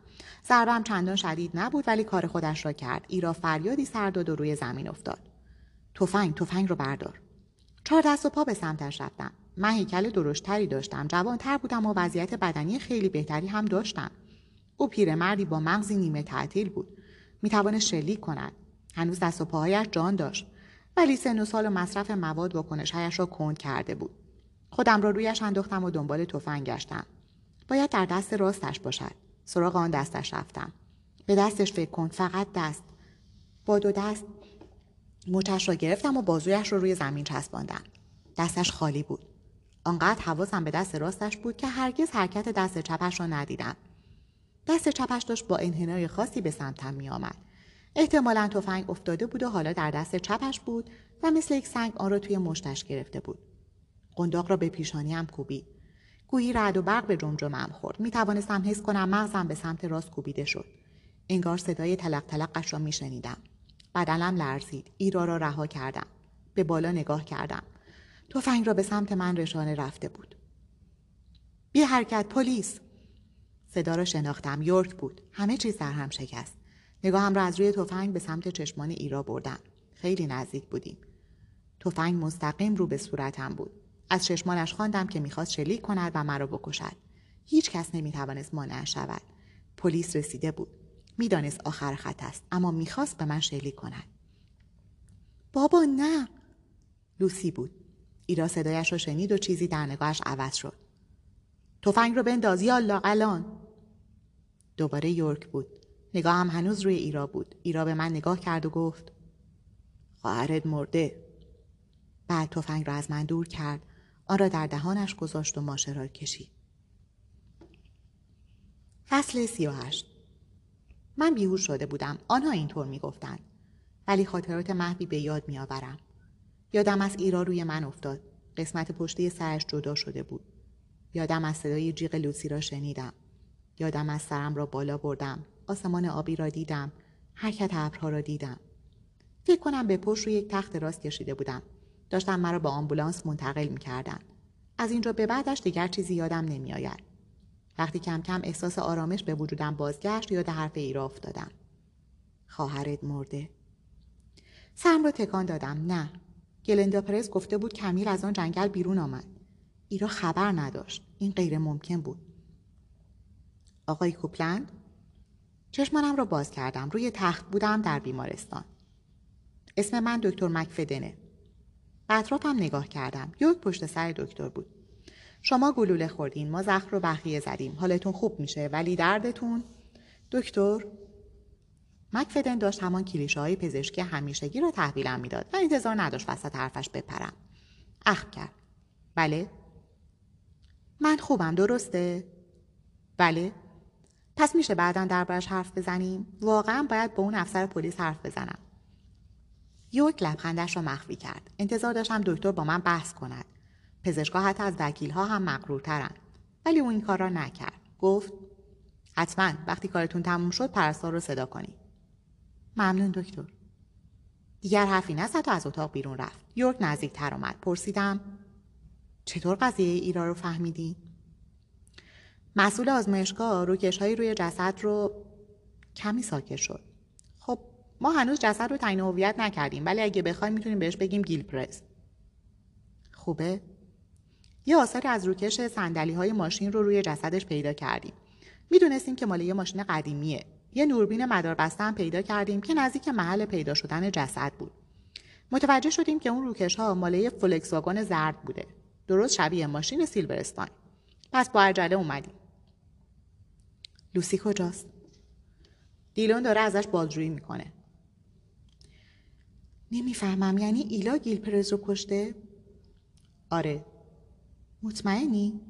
ضربم چندان شدید نبود ولی کار خودش را کرد. ایرا فریادی سر داد و روی زمین افتاد. تفنگ تفنگ رو بردار. چهار دست و پا به سمتش رفتم. من هیکل درشتری داشتم. جوانتر بودم و وضعیت بدنی خیلی بهتری هم داشتم. او پیرمردی با مغزی نیمه تعطیل بود. می توانست شلیک کند. هنوز دست و پاهایش جان داشت. ولی سن و سال و مصرف مواد واکنشهایش را کند کرده بود. خودم را رویش انداختم و دنبال تفنگ گشتم. باید در دست راستش باشد. سراغ آن دستش رفتم. به دستش فکر کن فقط دست. با دو دست مچش را گرفتم و بازویش را رو روی زمین چسباندم. دستش خالی بود. آنقدر حواسم به دست راستش بود که هرگز حرکت دست چپش را ندیدم. دست چپش داشت با انحنای خاصی به سمتم می آمد. احتمالا تفنگ افتاده بود و حالا در دست چپش بود و مثل یک سنگ آن را توی مشتش گرفته بود. قنداق را به پیشانیم کوبید. گویی رعد و برق به جمجمم خورد. می توانستم حس کنم مغزم به سمت راست کوبیده شد. انگار صدای تلق تلقش را می شنیدم. بدنم لرزید. ایرا را رها کردم. به بالا نگاه کردم. تفنگ را به سمت من رشانه رفته بود. بی حرکت پلیس صدا را شناختم یورک بود همه چیز در هم شکست نگاهم را از روی تفنگ به سمت چشمان ایرا بردم. خیلی نزدیک بودیم. تفنگ مستقیم رو به صورتم بود. از چشمانش خواندم که می‌خواست شلیک کند و مرا بکشد. هیچ کس نمی‌توانست مانع شود. پلیس رسیده بود. می‌دانست آخر خط است اما می‌خواست به من شلیک کند. بابا نه! لوسی بود. ایرا صدایش را شنید و چیزی در نگاهش عوض شد. تفنگ رو بنداز یا لاقلان. دوباره یورک بود. نگاهم هنوز روی ایرا بود. ایرا به من نگاه کرد و گفت خواهرت مرده. بعد تفنگ را از من دور کرد. آن را در دهانش گذاشت و ماشه را کشید. فصل سی و هشت. من بیهوش شده بودم. آنها اینطور می‌گفتند. ولی خاطرات محوی به یاد میآورم. یادم از ایرا روی من افتاد. قسمت پشتی سرش جدا شده بود. یادم از صدای جیغ لوسی را شنیدم. یادم از سرم را بالا بردم. آسمان آبی را دیدم. حرکت ابرها را دیدم. فکر کنم به پشت روی یک تخت راست کشیده بودم. داشتم مرا با آمبولانس منتقل می‌کردن. از اینجا به بعدش دیگر چیزی یادم نمیآید. وقتی کم کم احساس آرامش به وجودم بازگشت یاد حرف ایرا افتادم. خواهرت مرده. سرم را تکان دادم. نه. گلندا پرس گفته بود کمیل از آن جنگل بیرون آمد. ایرا خبر نداشت. این غیر ممکن بود. آقای کوپلند چشمانم را باز کردم. روی تخت بودم در بیمارستان. اسم من دکتر مکفدنه. به اطرافم نگاه کردم. یک پشت سر دکتر بود. شما گلوله خوردین. ما زخم رو بخیه زدیم. حالتون خوب میشه ولی دردتون؟ دکتر؟ مکفدن داشت همان کلیشه های پزشکی همیشگی را تحویلم می‌داد. و انتظار نداشت وسط حرفش بپرم. اخم کرد. بله؟ من خوبم. درسته؟ بله؟ پس میشه بعدا دربارش حرف بزنیم؟ واقعا باید با اون افسر پلیس حرف بزنم. یورک لبخندش را مخفی کرد. انتظار داشتم دکتر با من بحث کند. پزشکها حتی از وکیلها هم مغرورترند ولی او این کار را نکرد. گفت حتما وقتی کارتون تموم شد پرستار رو صدا کنید ممنون دکتر. دیگر حرفی نزد و از اتاق بیرون رفت. یورک نزدیکتر آمد. پرسیدم چطور قضیه ایرا رو فهمیدی؟ مسئول آزمایشگاه روکشهایی روی جسد رو کمی ساکت شد. خب ما هنوز جسد رو تعیین هویت نکردیم ولی اگه بخوایم می‌تونیم بهش بگیم گیل پرس خوبه؟ یه آثاری از روکش سندلی های ماشین رو روی جسدش پیدا کردیم. می‌دونستیم که مال یه ماشین قدیمیه. یه نوربین مداربسته هم پیدا کردیم که نزدیک محل پیدا شدن جسد بود. متوجه شدیم که اون روکش ها ماله فولکس واگن زرد بوده. درست شبیه ماشین سیلورستاین. پس با عجله اومدیم. لوسی کجاست؟ دیلون داره ازش بازجویی می‌کنه. نمی‌فهمم یعنی ایرا گیل پرز رو کشته؟ آره. مطمئنی؟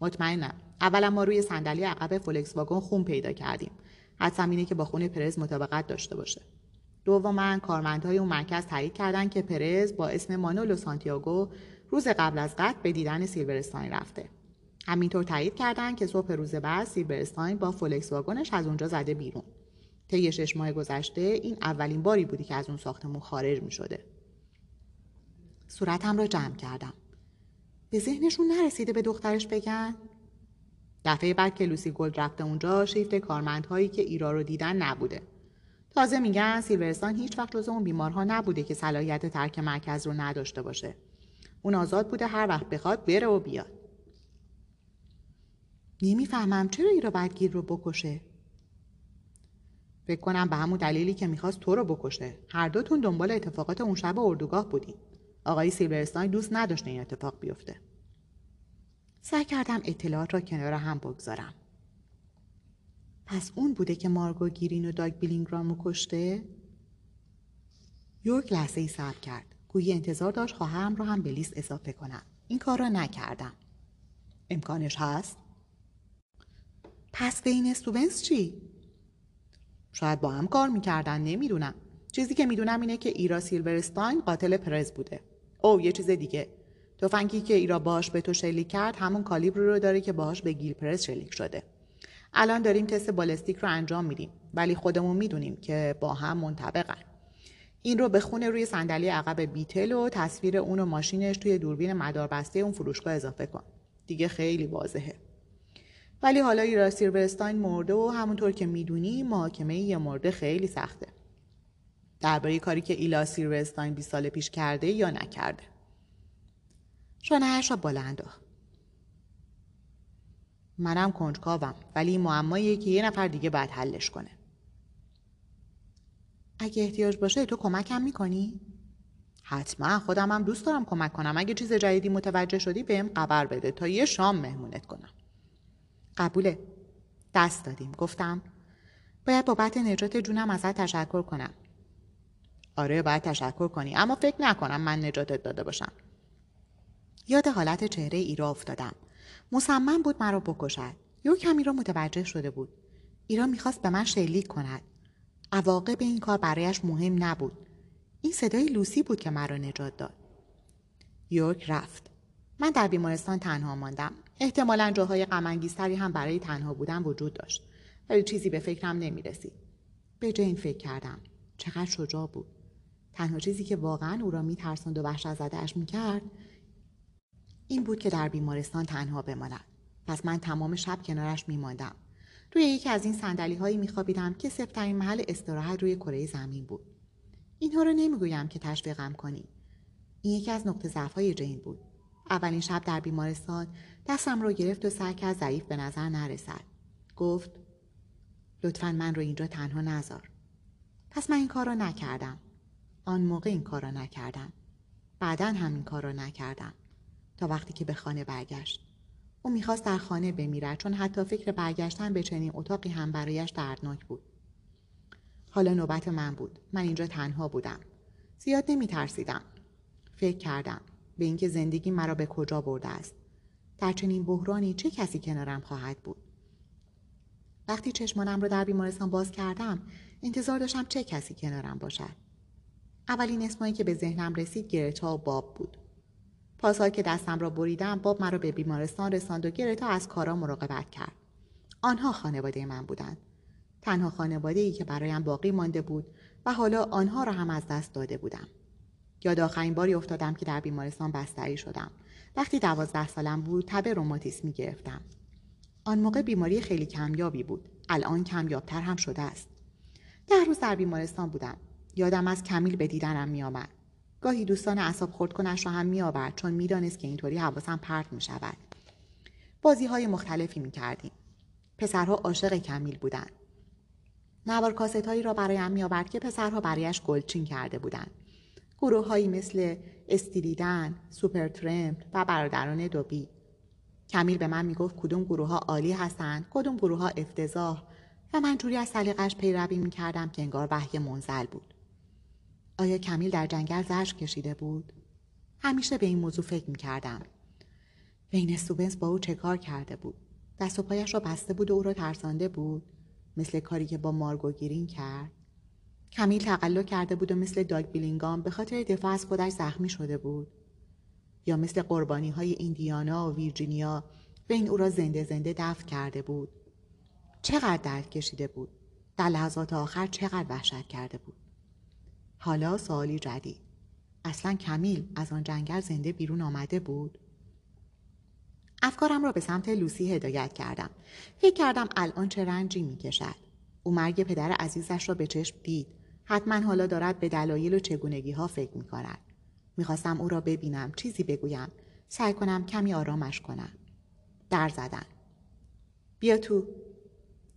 مطمئنم. اولا ما روی صندلی عقب فولکس واگن خون پیدا کردیم. حدسم اینه که با خون پرز مطابقت داشته باشه. دوما کارمندهای اون مرکز تایید کردن که پرز با اسم مانولو سانتیاگو روز قبل از قتل به دیدن سیلورستاین رفته. همینطور تایید کردن که صبح روز بعد سیلورستاین با فولکس واگنش از اونجا زده بیرون طی شش ماه گذشته این اولین باری بوده که از اون ساختمون خارج می شده. صورتم را جمع کردم. به ذهنشون نرسیده به دخترش بگن؟ دفعه بعد که لوسی گلد رفته اونجا شیفت کارمندهایی که ایرا رو دیدن نبوده. تازه میگن سیلورستاین هیچ وقت جزو اون بیمارها نبوده که صلاحیت ترک مرکز رو نداشته باشه. اون آزاد بوده هر وقت بخواد بره و بیاد. نمی‌فهمم چرا ایرا باید گیر رو بکشه؟ فکر کنم به همون دلیلی که می‌خواست تو رو بکشه. هر دوتون دنبال اتفاقات اون شب اردوگاه بودید. آقای سیلورستاین دوست نداشت این اتفاق بیفته. سعی کردم اطلاعات را کنار هم بگذارم. پس اون بوده که مارگو گیرین و داگ بیلینگرام کشته؟ یورک لحظه ای صبر کرد. گویی انتظار داشت خواهرم رو هم به لیست اضافه کنم. این کار را نکردم. امکانش هست؟ پس بین استوبنس چی؟ شاید با هم کار می‌کردن نمی‌دونم. چیزی که می‌دونم اینه که ایرا سیلورستاین قاتل پرز بوده. او یه چیز دیگه. تفنگی که ایرا باش به تو شلیک کرد همون کالیبر رو داره که باهاش به گیل پرز شلیک شده. الان داریم تست بالستیک رو انجام میدیم ولی خودمون می‌دونیم که با هم منطبقن. این رو به خونه روی صندلی عقب بیتل و تصویر اون و ماشینش توی دوربین مداربسته اون فروشگاه اضافه کن. دیگه خیلی واضحه. ولی حالا ایرا سیلورستاین مرده و همونطور که می‌دونی محاکمه یه مرده خیلی سخته. درباره کاری که ایلا سیلورستاین 20 سال پیش کرده یا نکرده. شانهاش را بلند منم کنجکاوم ولی معماییه که یه نفر دیگه باید حلش کنه. اگه احتیاج باشه تو کمکم می‌کنی؟ حتما خودم هم دوست دارم کمک کنم. اگه چیز جدیدی متوجه شدی بهم خبر بده تا یه شام مهمونت کنم. قبوله. دست دادیم. گفتم باید بابت نجات جونم ازت تشکر کنم. آره باید تشکر کنی اما فکر نکنم من نجاتت داده باشم. یاد حالت چهره ایرا افتادم. مصمم بود مرا بکشد. یو کمی را متوجه شده بود. ایرا می‌خواست به من شلیک کند. عواقب این کار برایش مهم نبود. این صدای لوسی بود که مرا نجات داد. یورک رفت. من در بیمارستان تنها ماندم. احتمالا جاهای غمانگیزتری هم برای تنها بودن وجود داشت. ولی چیزی به فکرم نمی رسید. به جین فکر کردم. چقدر شجاع بود. تنها چیزی که واقعا او را می ترسند و وحشت زدهاش می کرد این بود که در بیمارستان تنها بماند. پس من تمام شب کنارش می ماندم. روی یکی از این سندلی هایی می خوابیدم که سفترین محل استراحت روی کره زمین بود. اینها رو نمی‌گویم که تشویقم کنی. این یکی از نقطه ضعف های جین بود. اولین شب در بیمارستان دستم رو گرفت و سعی کرد ضعیف به نظر نرسد. گفت لطفا من رو اینجا تنها نذار. پس من این کار رو نکردم. آن موقع این کار را نکردم. بعدا هم این کار را نکردم. تا وقتی که به خانه برگشت. او می‌خواست در خانه بمیرد چون حتی فکر برگشتن به چنین اتاقی هم برایش دردناک بود. حالا نوبت من بود. من اینجا تنها بودم. زیاد نمی ترسیدم فکر کردم. به اینکه زندگی مرا به کجا برده است. در چنین بحرانی چه کسی کنارم خواهد بود؟ وقتی چشمانم را در بیمارستان باز کردم انتظار داشتم چه کسی کنارم باشد. اولین اسمایی که به ذهنم رسید گرتا و باب بود. پاسهایی که دستم را بریدم باب مرا به بیمارستان رساند و گرتا از کارا مراقبت کرد. آنها خانواده من بودند. تنها خانواده ای که برایم باقی مانده بود و حالا آنها را هم از دست داده بودم. یاد آخرین باری افتادم که در بیمارستان بستری شدم وقتی دوازده سالم بود تب روماتیسمی گرفتم آن موقع بیماری خیلی کمیابی بود الان کمیابتر هم شده است ده روز در بیمارستان بودم یادم از کمیل به دیدنم میآمد گاهی دوستان اصاب خورد کنش را هم میآورد چون می‌دانست که اینطوری حواسم پرت می شود. بازی های مختلفی می کردیم. پسرها عاشق کمیل بودند. نوار کاست هایی را برایم می آورد که پسرها برایش گلچین کرده بودند. گروه هایی مثل استیلیدن، سوپر ترمپ و برادران دوبی. کمیل به من می‌گفت کدوم گروه ها عالی هستند، کدوم گروه ها افتضاح و من جوری از سلیقش پیروی می کردم که انگار وحی منزل بود. آیا کمیل در جنگل زرش کشیده بود؟ همیشه به این موضوع فکر می کردم. بین سوبنس با او چه کار کرده بود؟ دست و پایش را بسته بود و او را ترسانده بود؟ مثل کاری که با مارگو گیرین کرد؟ کمیل تقلا کرده بود و مثل داگ بیلینگام به خاطر دفاع از خودش زخمی شده بود؟ یا مثل قربانی های ایندیانا و ویرجینیا به این او را زنده زنده دفن کرده بود؟ چقدر درد کشیده بود؟ در لحظات آخر چقدر وحشت کرده بود؟ حالا سوالی جدید اصلا کمیل از آن جنگل زنده بیرون آمده بود افکارم را به سمت لوسی هدایت کردم فکر کردم الان چه رنجی می‌کشد او مرگ پدر عزیزش را به چشم دید حتما حالا دارد به دلایل و چگونگی ها فکر می کند. می‌خواستم او را ببینم چیزی بگویم. سعی کنم کمی آرامش کنم. در زدن. بیا تو.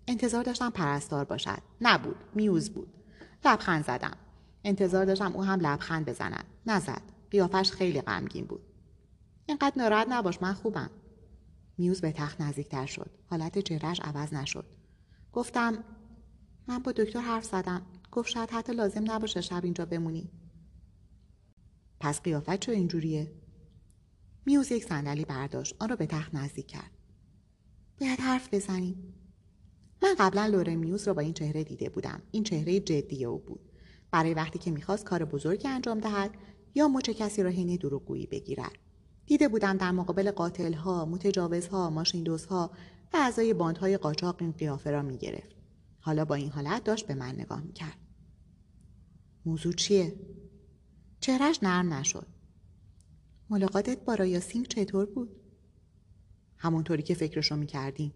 انتظار داشتم پرستار باشد. نبود. میوز بود. لبخند زدم. انتظار داشتم او هم لبخند بزند. نزد. قیافش خیلی غمگین بود. اینقدر ناراحت نباش من خوبم. میوز به تخت نزدیکتر شد. حالت چهرهش عوض نشد. گفتم من با دکتر حرف زدم. گفت شاید حتی لازم نباشه شب اینجا بمونی. پس قیافت چه اینجوریه؟ میوز یک صندلی برداشت آن را به تخت نزدیک کرد. باید حرف بزنیم. من قبلا لوره میوز را با این چهره دیده بودم. این چهره جدی او بود. برای وقتی که می‌خواست کار بزرگی انجام دهد یا مچ کسی را حین دروغگویی بگیرد. دیده بودم در مقابل قاتلها متجاوزها ماشیندوزها و اعضای باندهای قاچاق این قیافه را می‌گرفت. حالا با این حالت داشت به من نگاه می‌کرد. موضوع چیه چهرش نرم نشد ملاقاتت با رایاسینگ چطور بود همونطوری که فکرشو می‌کردیم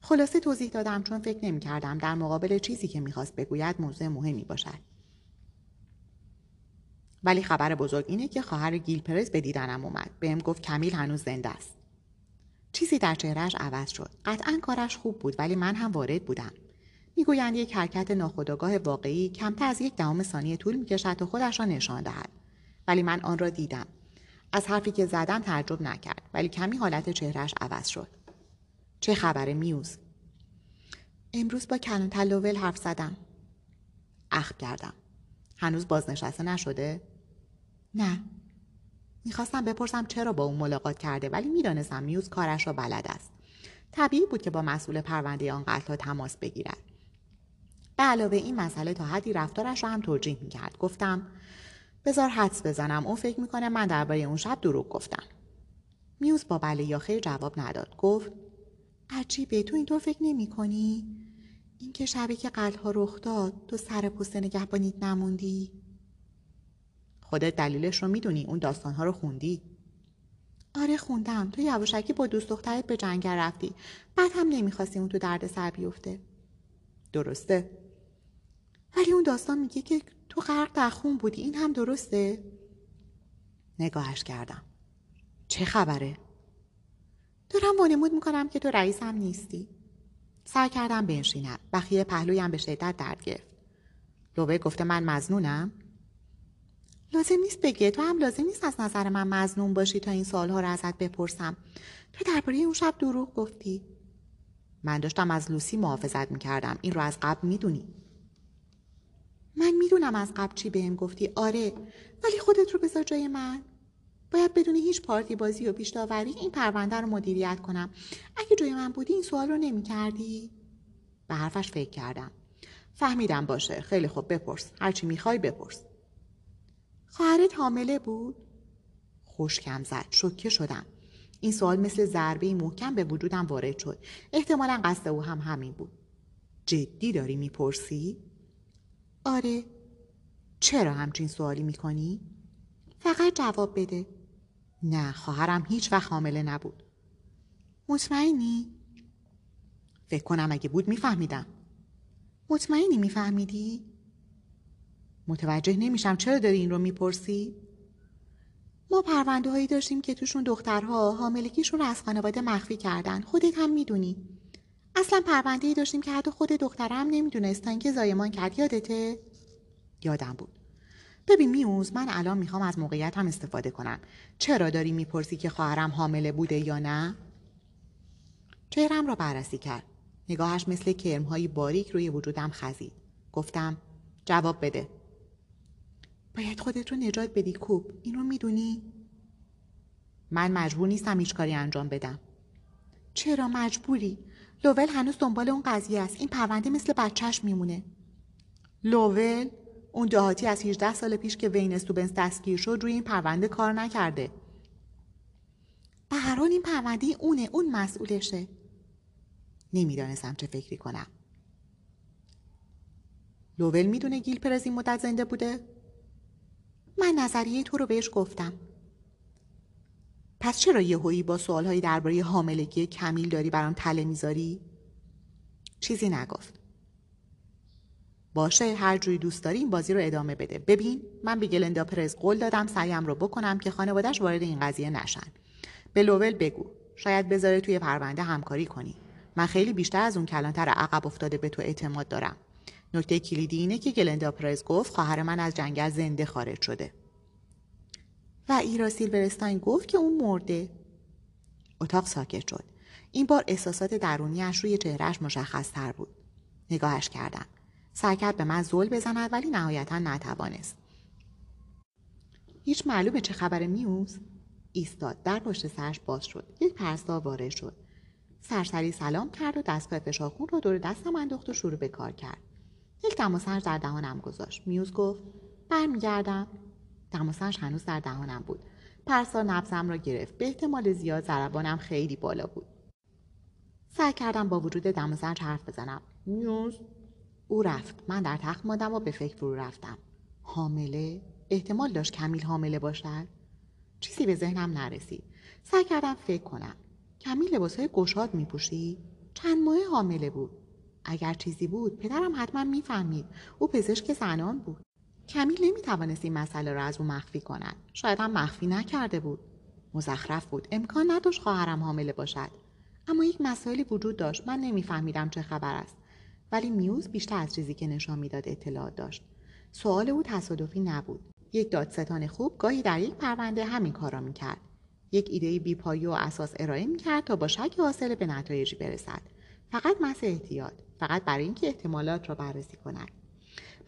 خلاصه توضیح دادم چون فکر نمی کردم در مقابل چیزی که می‌خواست بگوید موضوع مهمی باشد. ولی خبر بزرگ اینه که خواهر گیل پرز به دیدنم اومد. بهم گفت کمیل هنوز زنده است. چیزی در چهرهش عوض شد. قطعا کارش خوب بود ولی من هم وارد بودم. می‌گویند یک حرکت ناخودآگاه واقعی کمتر از یک دهم ثانیه طول می‌کشد تا خودش را نشان دهد. ولی من آن را دیدم. از حرفی که زدم تعجب نکرد ولی کمی حالت چهرهش عوض شد. چه خبر میوز؟ امروز با کنون تلوول حرف زدم. اخ کردم. هنوز بازنشسته نشده؟ نه. می‌خواستم بپرسم چرا با اون ملاقات کرده ولی می‌دانستم میوز کارش را بلد است. طبیعی بود که با مسئول پرونده آن قتل تماس بگیرد. به علاوه این مسئله تا حدی رفتارش را هم توجیه می‌کرد. گفتم بزار حدس بزنم. اون فکر می‌کنه من درباره اون شب دروغ گفتم. میوز با بله یا خیر جواب نداد. گفت عجیبه تو اینطور فکر نمی کنی؟ این که شبی که ها رخ داد تو سر پست نگهبانیت نموندی؟ خودت دلیلش رو می‌دونی. اون داستانها رو خوندی؟ آره خوندم. تو یواشکی با دوست دخترت به جنگل رفتی. بعد هم نمی‌خواستی اون تو درد سر بیفته. درسته. ولی اون داستان میگه که تو غرق در خون بودی. این هم درسته؟ نگاهش کردم. چه خبره؟ دارم وانمود می‌کنم که تو رئیسم نیستی. سر کردم بنشینم. بخیه پهلویم به شدت درد گرفت. لوبه گفته من مزنونم. لازم نیست بگه. تو هم لازم نیست از نظر من مزنون باشی تا این سالها رو ازت بپرسم. تو درباره اون شب دروغ گفتی. من داشتم از لوسی محافظت می‌کردم. این رو از قبل می‌دونی. من می‌دونم از قبل چی بهم گفتی. آره ولی خودت رو بذار جای من. باید بدون هیچ پارتی بازی و پیش این پرونده رو مدیریت کنم. اگه جای من بودی این سوال رو نمی‌کردی. به حرفش فکر کردم. فهمیدم باشه. خیلی خوب بپرس. هرچی می‌خوای بپرس. خواهرت حامله بود؟ خوشکم زد. شوکه شدم. این سوال مثل ضربه محکم به وجودم وارد شد. احتمالا قصد او هم همین بود. جدی داری می‌پرسی؟ آره. چرا همچین سوالی می‌کنی؟ فقط جواب بده. نه خواهرم هیچ وقت حامله نبود. مطمئنی؟ فکر کنم اگه بود میفهمیدم. مطمئنی میفهمیدی؟ متوجه نمیشم چرا داری این رو می‌پرسی. ما پرونده هایی داشتیم که توشون دخترها حاملگیشون رو از خانواده مخفی کردن. خودت هم می‌دونی. اصلا پرونده ای داشتیم که حتی خود دخترم هم نمی‌دونستن که زایمان کرد. یادته؟ یادم بود. ببین میوز من الان می‌خوام از موقعیتم استفاده کنم. چرا داری می‌پرسی که خواهرم حامله بوده یا نه؟ چهرم را بررسی کرد. نگاهش مثل کرمهایی باریک روی وجودم خزید. گفتم جواب بده. باید خودت رو نجات بدی کوب. این رو می‌دونی؟ من مجبور نیستم هیچ کاری انجام بدم. چرا مجبوری؟ لوول هنوز دنبال اون قضیه است. این پرونده مثل بچهش میمونه. لوول اون دهاتی از 18 سال پیش که وین استوبنس دستگیر شد روی این پرونده کار نکرده. به هر حال این پرونده اونه اون مسئولشه. نمی‌دانستم چه فکری کنم. لوول می‌دونه گیل پرز این مدت زنده بوده؟ من نظریه تو رو بهش گفتم. پس چرا یهویی با سوالهایی درباره حاملگی کمیل داری برام تله می‌ذاری؟ چیزی نگفت. باشه هر جوری دوست داری این بازی رو ادامه بده. ببین من به گلندا پرز قول دادم سعیم رو بکنم که خانوادهش وارد این قضیه نشن. به لوول بگو. شاید بذاره توی پرونده همکاری کنی. من خیلی بیشتر از اون کلانتر عقب افتاده به تو اعتماد دارم. نکته کلیدی اینه که گلندا پرز گفت خواهر من از جنگل زنده خارج شده. ایرا سیلورستاین گفت که اون مرده. اتاق ساکت شد. این بار احساسات درونیش روی چهرهش مشخص تر بود. نگاهش کردم. سعی کرد به من زل بزند ولی نهایتا نتوانست. هیچ معلومه چه خبر میوز؟ ایستاد. در پشت سرش باز شد. یک پرستار وارد شد. سرسری سلام کرد و دستگاه فشارخون رو دور دستم انداخت و شروع به کار کرد. یک دماسنج در دهانم گذاشت. میوز گفت برمیگردم. دماسنج هنوز در دهانم بود. پرسا نبزم را گرفت. به احتمال زیاد ضربانم خیلی بالا بود. سعی کردم با وجود دماسنج حرف بزنم. میوز او رفت. من در تخت مادم و به فکر فرو رفتم. حامله؟ احتمال داشت کمیل حامله باشد؟ چیزی به ذهنم نرسید. سعی کردم فکر کنم. کمیل لباسهای گشاد میپوشی؟ چند ماه حامله بود. اگر چیزی بود پدرم حتما می‌فهمید. او پزشک زنان بود. کمیل نمی‌توانست این مسئله را از او مخفی کند. شاید هم مخفی نکرده بود. مزخرف بود. امکان نداشت خواهرم حامله باشد. اما یک مسائلی وجود داشت. من نمیفهمیدم چه خبر است. ولی میوز بیشتر از چیزی که نشان می‌داد اطلاعات داشت. سوال او تصادفی نبود. یک دادستان خوب گاهی در یک پرونده همین کار را می‌کرد. یک ایده بیپایی و اساس ارائه می‌کرد تا با شک حاصل به نتایجی برسد. فقط محض احتیاط. فقط برای اینکه احتمالات را بررسی کند.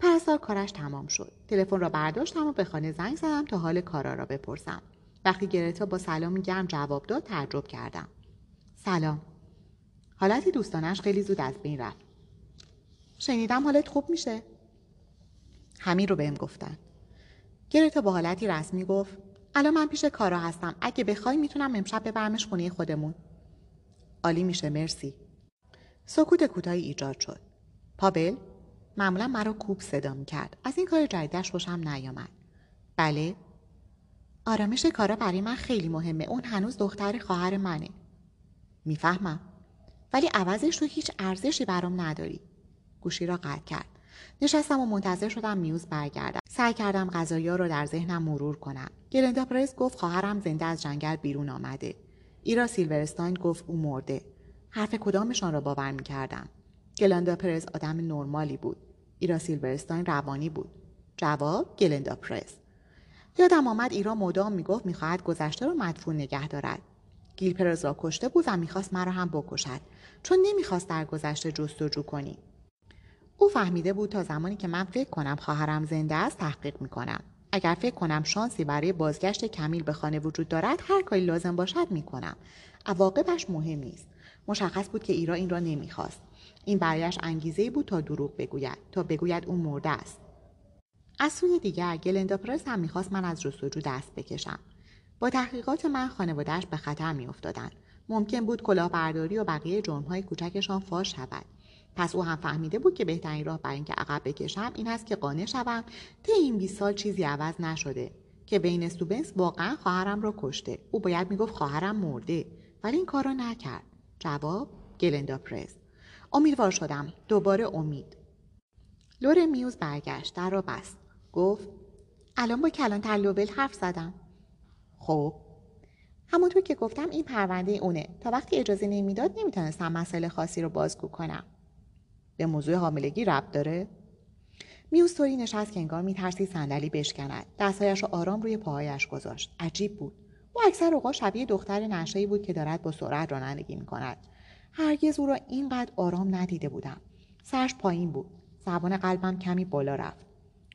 پرستار کارش تمام شد. تلفن را برداشتم و به خانه زنگ زدم تا حال کارا را بپرسم. وقتی گرتا با سلامی گرم جواب داد تعجب کردم. سلام. حالتی دوستانش خیلی زود از بین رفت. شنیدم حالت خوب میشه؟ همین رو بهم گفتن. گرتا با حالتی رسمی گفت الان من پیش کارا هستم. اگه بخوای می‌تونم امشب ببرمش خونه خودمون. عالی میشه مرسی. سکوت کوتاهی ایجاد شد. پابل معمولا مرا کوب صدا می‌کرد. از این کار جدیدش خوشم نیامد. بله؟ آرامش کارا برای من خیلی مهمه. اون هنوز دختر خواهر منه. می‌فهمم. ولی عوضش تو هیچ ارزشی برام نداری. گوشی را قطع کرد. نشستم و منتظر شدم میوز برگردم. سعی کردم غذایا رو در ذهنم مرور کنم. گلندا پرس گفت خواهرم زنده از جنگل بیرون آمده. ایرا سیلورستاین گفت او مرده. حرف کدامشان را باور می‌کردم. گلندا پرس آدم نرمالی بود. ایرا سیلورستاین روانی بود. جواب گلندا پرس یادم آمد ایرا مدام می‌گفت می‌خواهد گذشته رو مدفون نگه دارد. گیل پرز را کشته بود و می‌خواست مرا هم بکشد چون نمی‌خواست در گذشته جستجو کنی. او فهمیده بود تا زمانی که من فکر کنم خواهرم زنده است تحقیق می‌کنم. اگر فکر کنم شانسی برای بازگشت کمیل به خانه وجود دارد هر کاری لازم باشد می‌کنم. عواقبش مهم نیست مشخص بود که ایرا این را نمی‌خواست. این برایش انگیزه بود تا دروغ بگوید تا بگوید او مرده است. از سوی دیگر گلندا پرس هم می‌خواست من از جستجو دست بکشم. با تحقیقات من خانوادهش به خطر میافتادند ممکن بود کلاهبرداری و بقیه جرمهای کوچکشان فاش شود. پس او هم فهمیده بود که بهترین راه برای اینکه عقب بکشم این است که قانع شوم طی این 20 سال چیزی عوض نشده که بین استوبنس واقعا خواهرم را کشته. او باید می‌گفت خواهرم مرده ولی این کار را نکرد. جواب گلندا پرس امیدوار شدم دوباره امید. لور میوز برگشت در را بست. گفت الان با کلان تلوبل حرف زدم. خب. همونطور که گفتم این پرونده اونه. تا وقتی اجازه نمی‌داد نمی‌تونستم مسئله خاصی رو بازگو کنم. به موضوع حاملگی ربط داره؟ میوز طوری نشست که انگار میترسی صندلی بشکند. دستهایش را آرام روی پاهایش گذاشت. عجیب بود. او اکثر اوقات شبیه دختر نشایی بود که دارد با سرعت رانندگی می‌کند. هرگز او را اینقدر آرام ندیده بودم. سرش پایین بود. زبان قلبم کمی بالا رفت.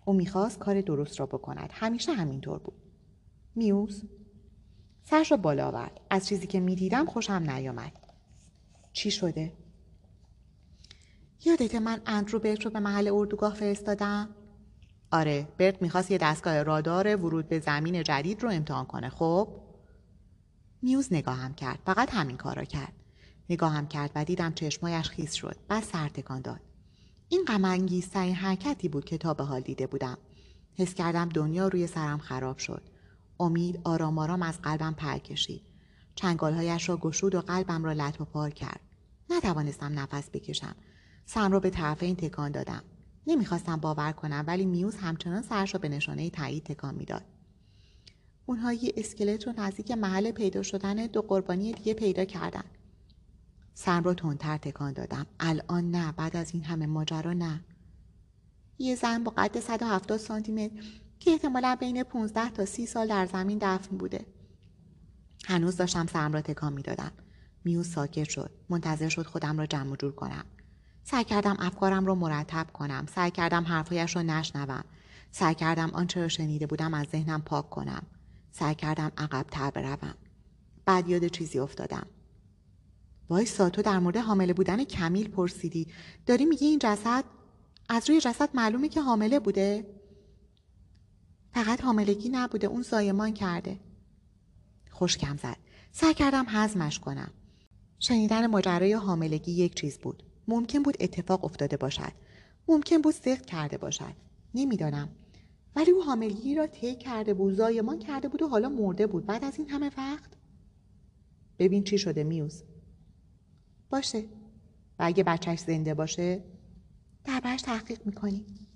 او می‌خواست کار درست را بکند. همیشه همینطور بود. میوز؟ سرش را بالا آورد. از چیزی که می‌دیدم خوشم نیامد. چی شده؟ یادت من اندرو برت رو به محل اردوگاه فرستادم؟ آره برت می‌خواست یه دستگاه رادار ورود به زمین جدید رو امتحان کنه خب؟ میوز نگاهم کرد. فقط همین کار را کرد. نگاهم کرد و دیدم چشمایش خیس شد بعد سر تکان داد. این غم این حرکتی بود که تا به حال دیده بودم. حس کردم دنیا روی سرم خراب شد. امید آرام آرام از قلبم پر کشید. چنگالهایش را گشود و قلبم را لط و پار کرد. نتوانستم نفس بکشم. سرم را به طرف این تکان دادم. نمی‌خواستم باور کنم ولی میوز همچنان سرش را به نشانه تایید تکان می‌داد. اونها یه اسکلت رو نزدیک محل پیدا شدن دو قربانی دیگه پیدا کردن. سرم را تندتر تکان دادم. الان نه بعد از این همه ماجرا نه. یه زن با قد 170 سانتی متر که احتمالا بین 15 تا 30 سال در زمین دفن بوده. هنوز داشتم سرم را تکان می‌دادم. میوز ساکت شد. منتظر شد خودم را جمع جور کنم. سعی کردم افکارم را مرتب کنم. سعی کردم حرفهایش را نشنوم. سعی کردم آنچه را شنیده بودم از ذهنم پاک کنم. سعی کردم عقبتر بروم. بعد یاد چیزی افتادم. وایسا تو در مورد حامله بودن کمیل پرسیدی. داری میگی این جسد از روی جسد معلومه که حامله بوده؟ فقط حاملگی نبوده اون زایمان کرده. خوشکم زد. سعی کردم هضمش کنم. شنیدن ماجرای حاملگی یک چیز بود. ممکن بود اتفاق افتاده باشد. ممکن بود سخت کرده باشد. نمی‌دانم. ولی او حاملگی را طی کرده بود زایمان کرده بود و حالا مرده بود. بعد از این همه وقت؟ ببین چی شده میوز. باشه. و اگه بچهش زنده باشه دربارش تحقیق می‌کنیم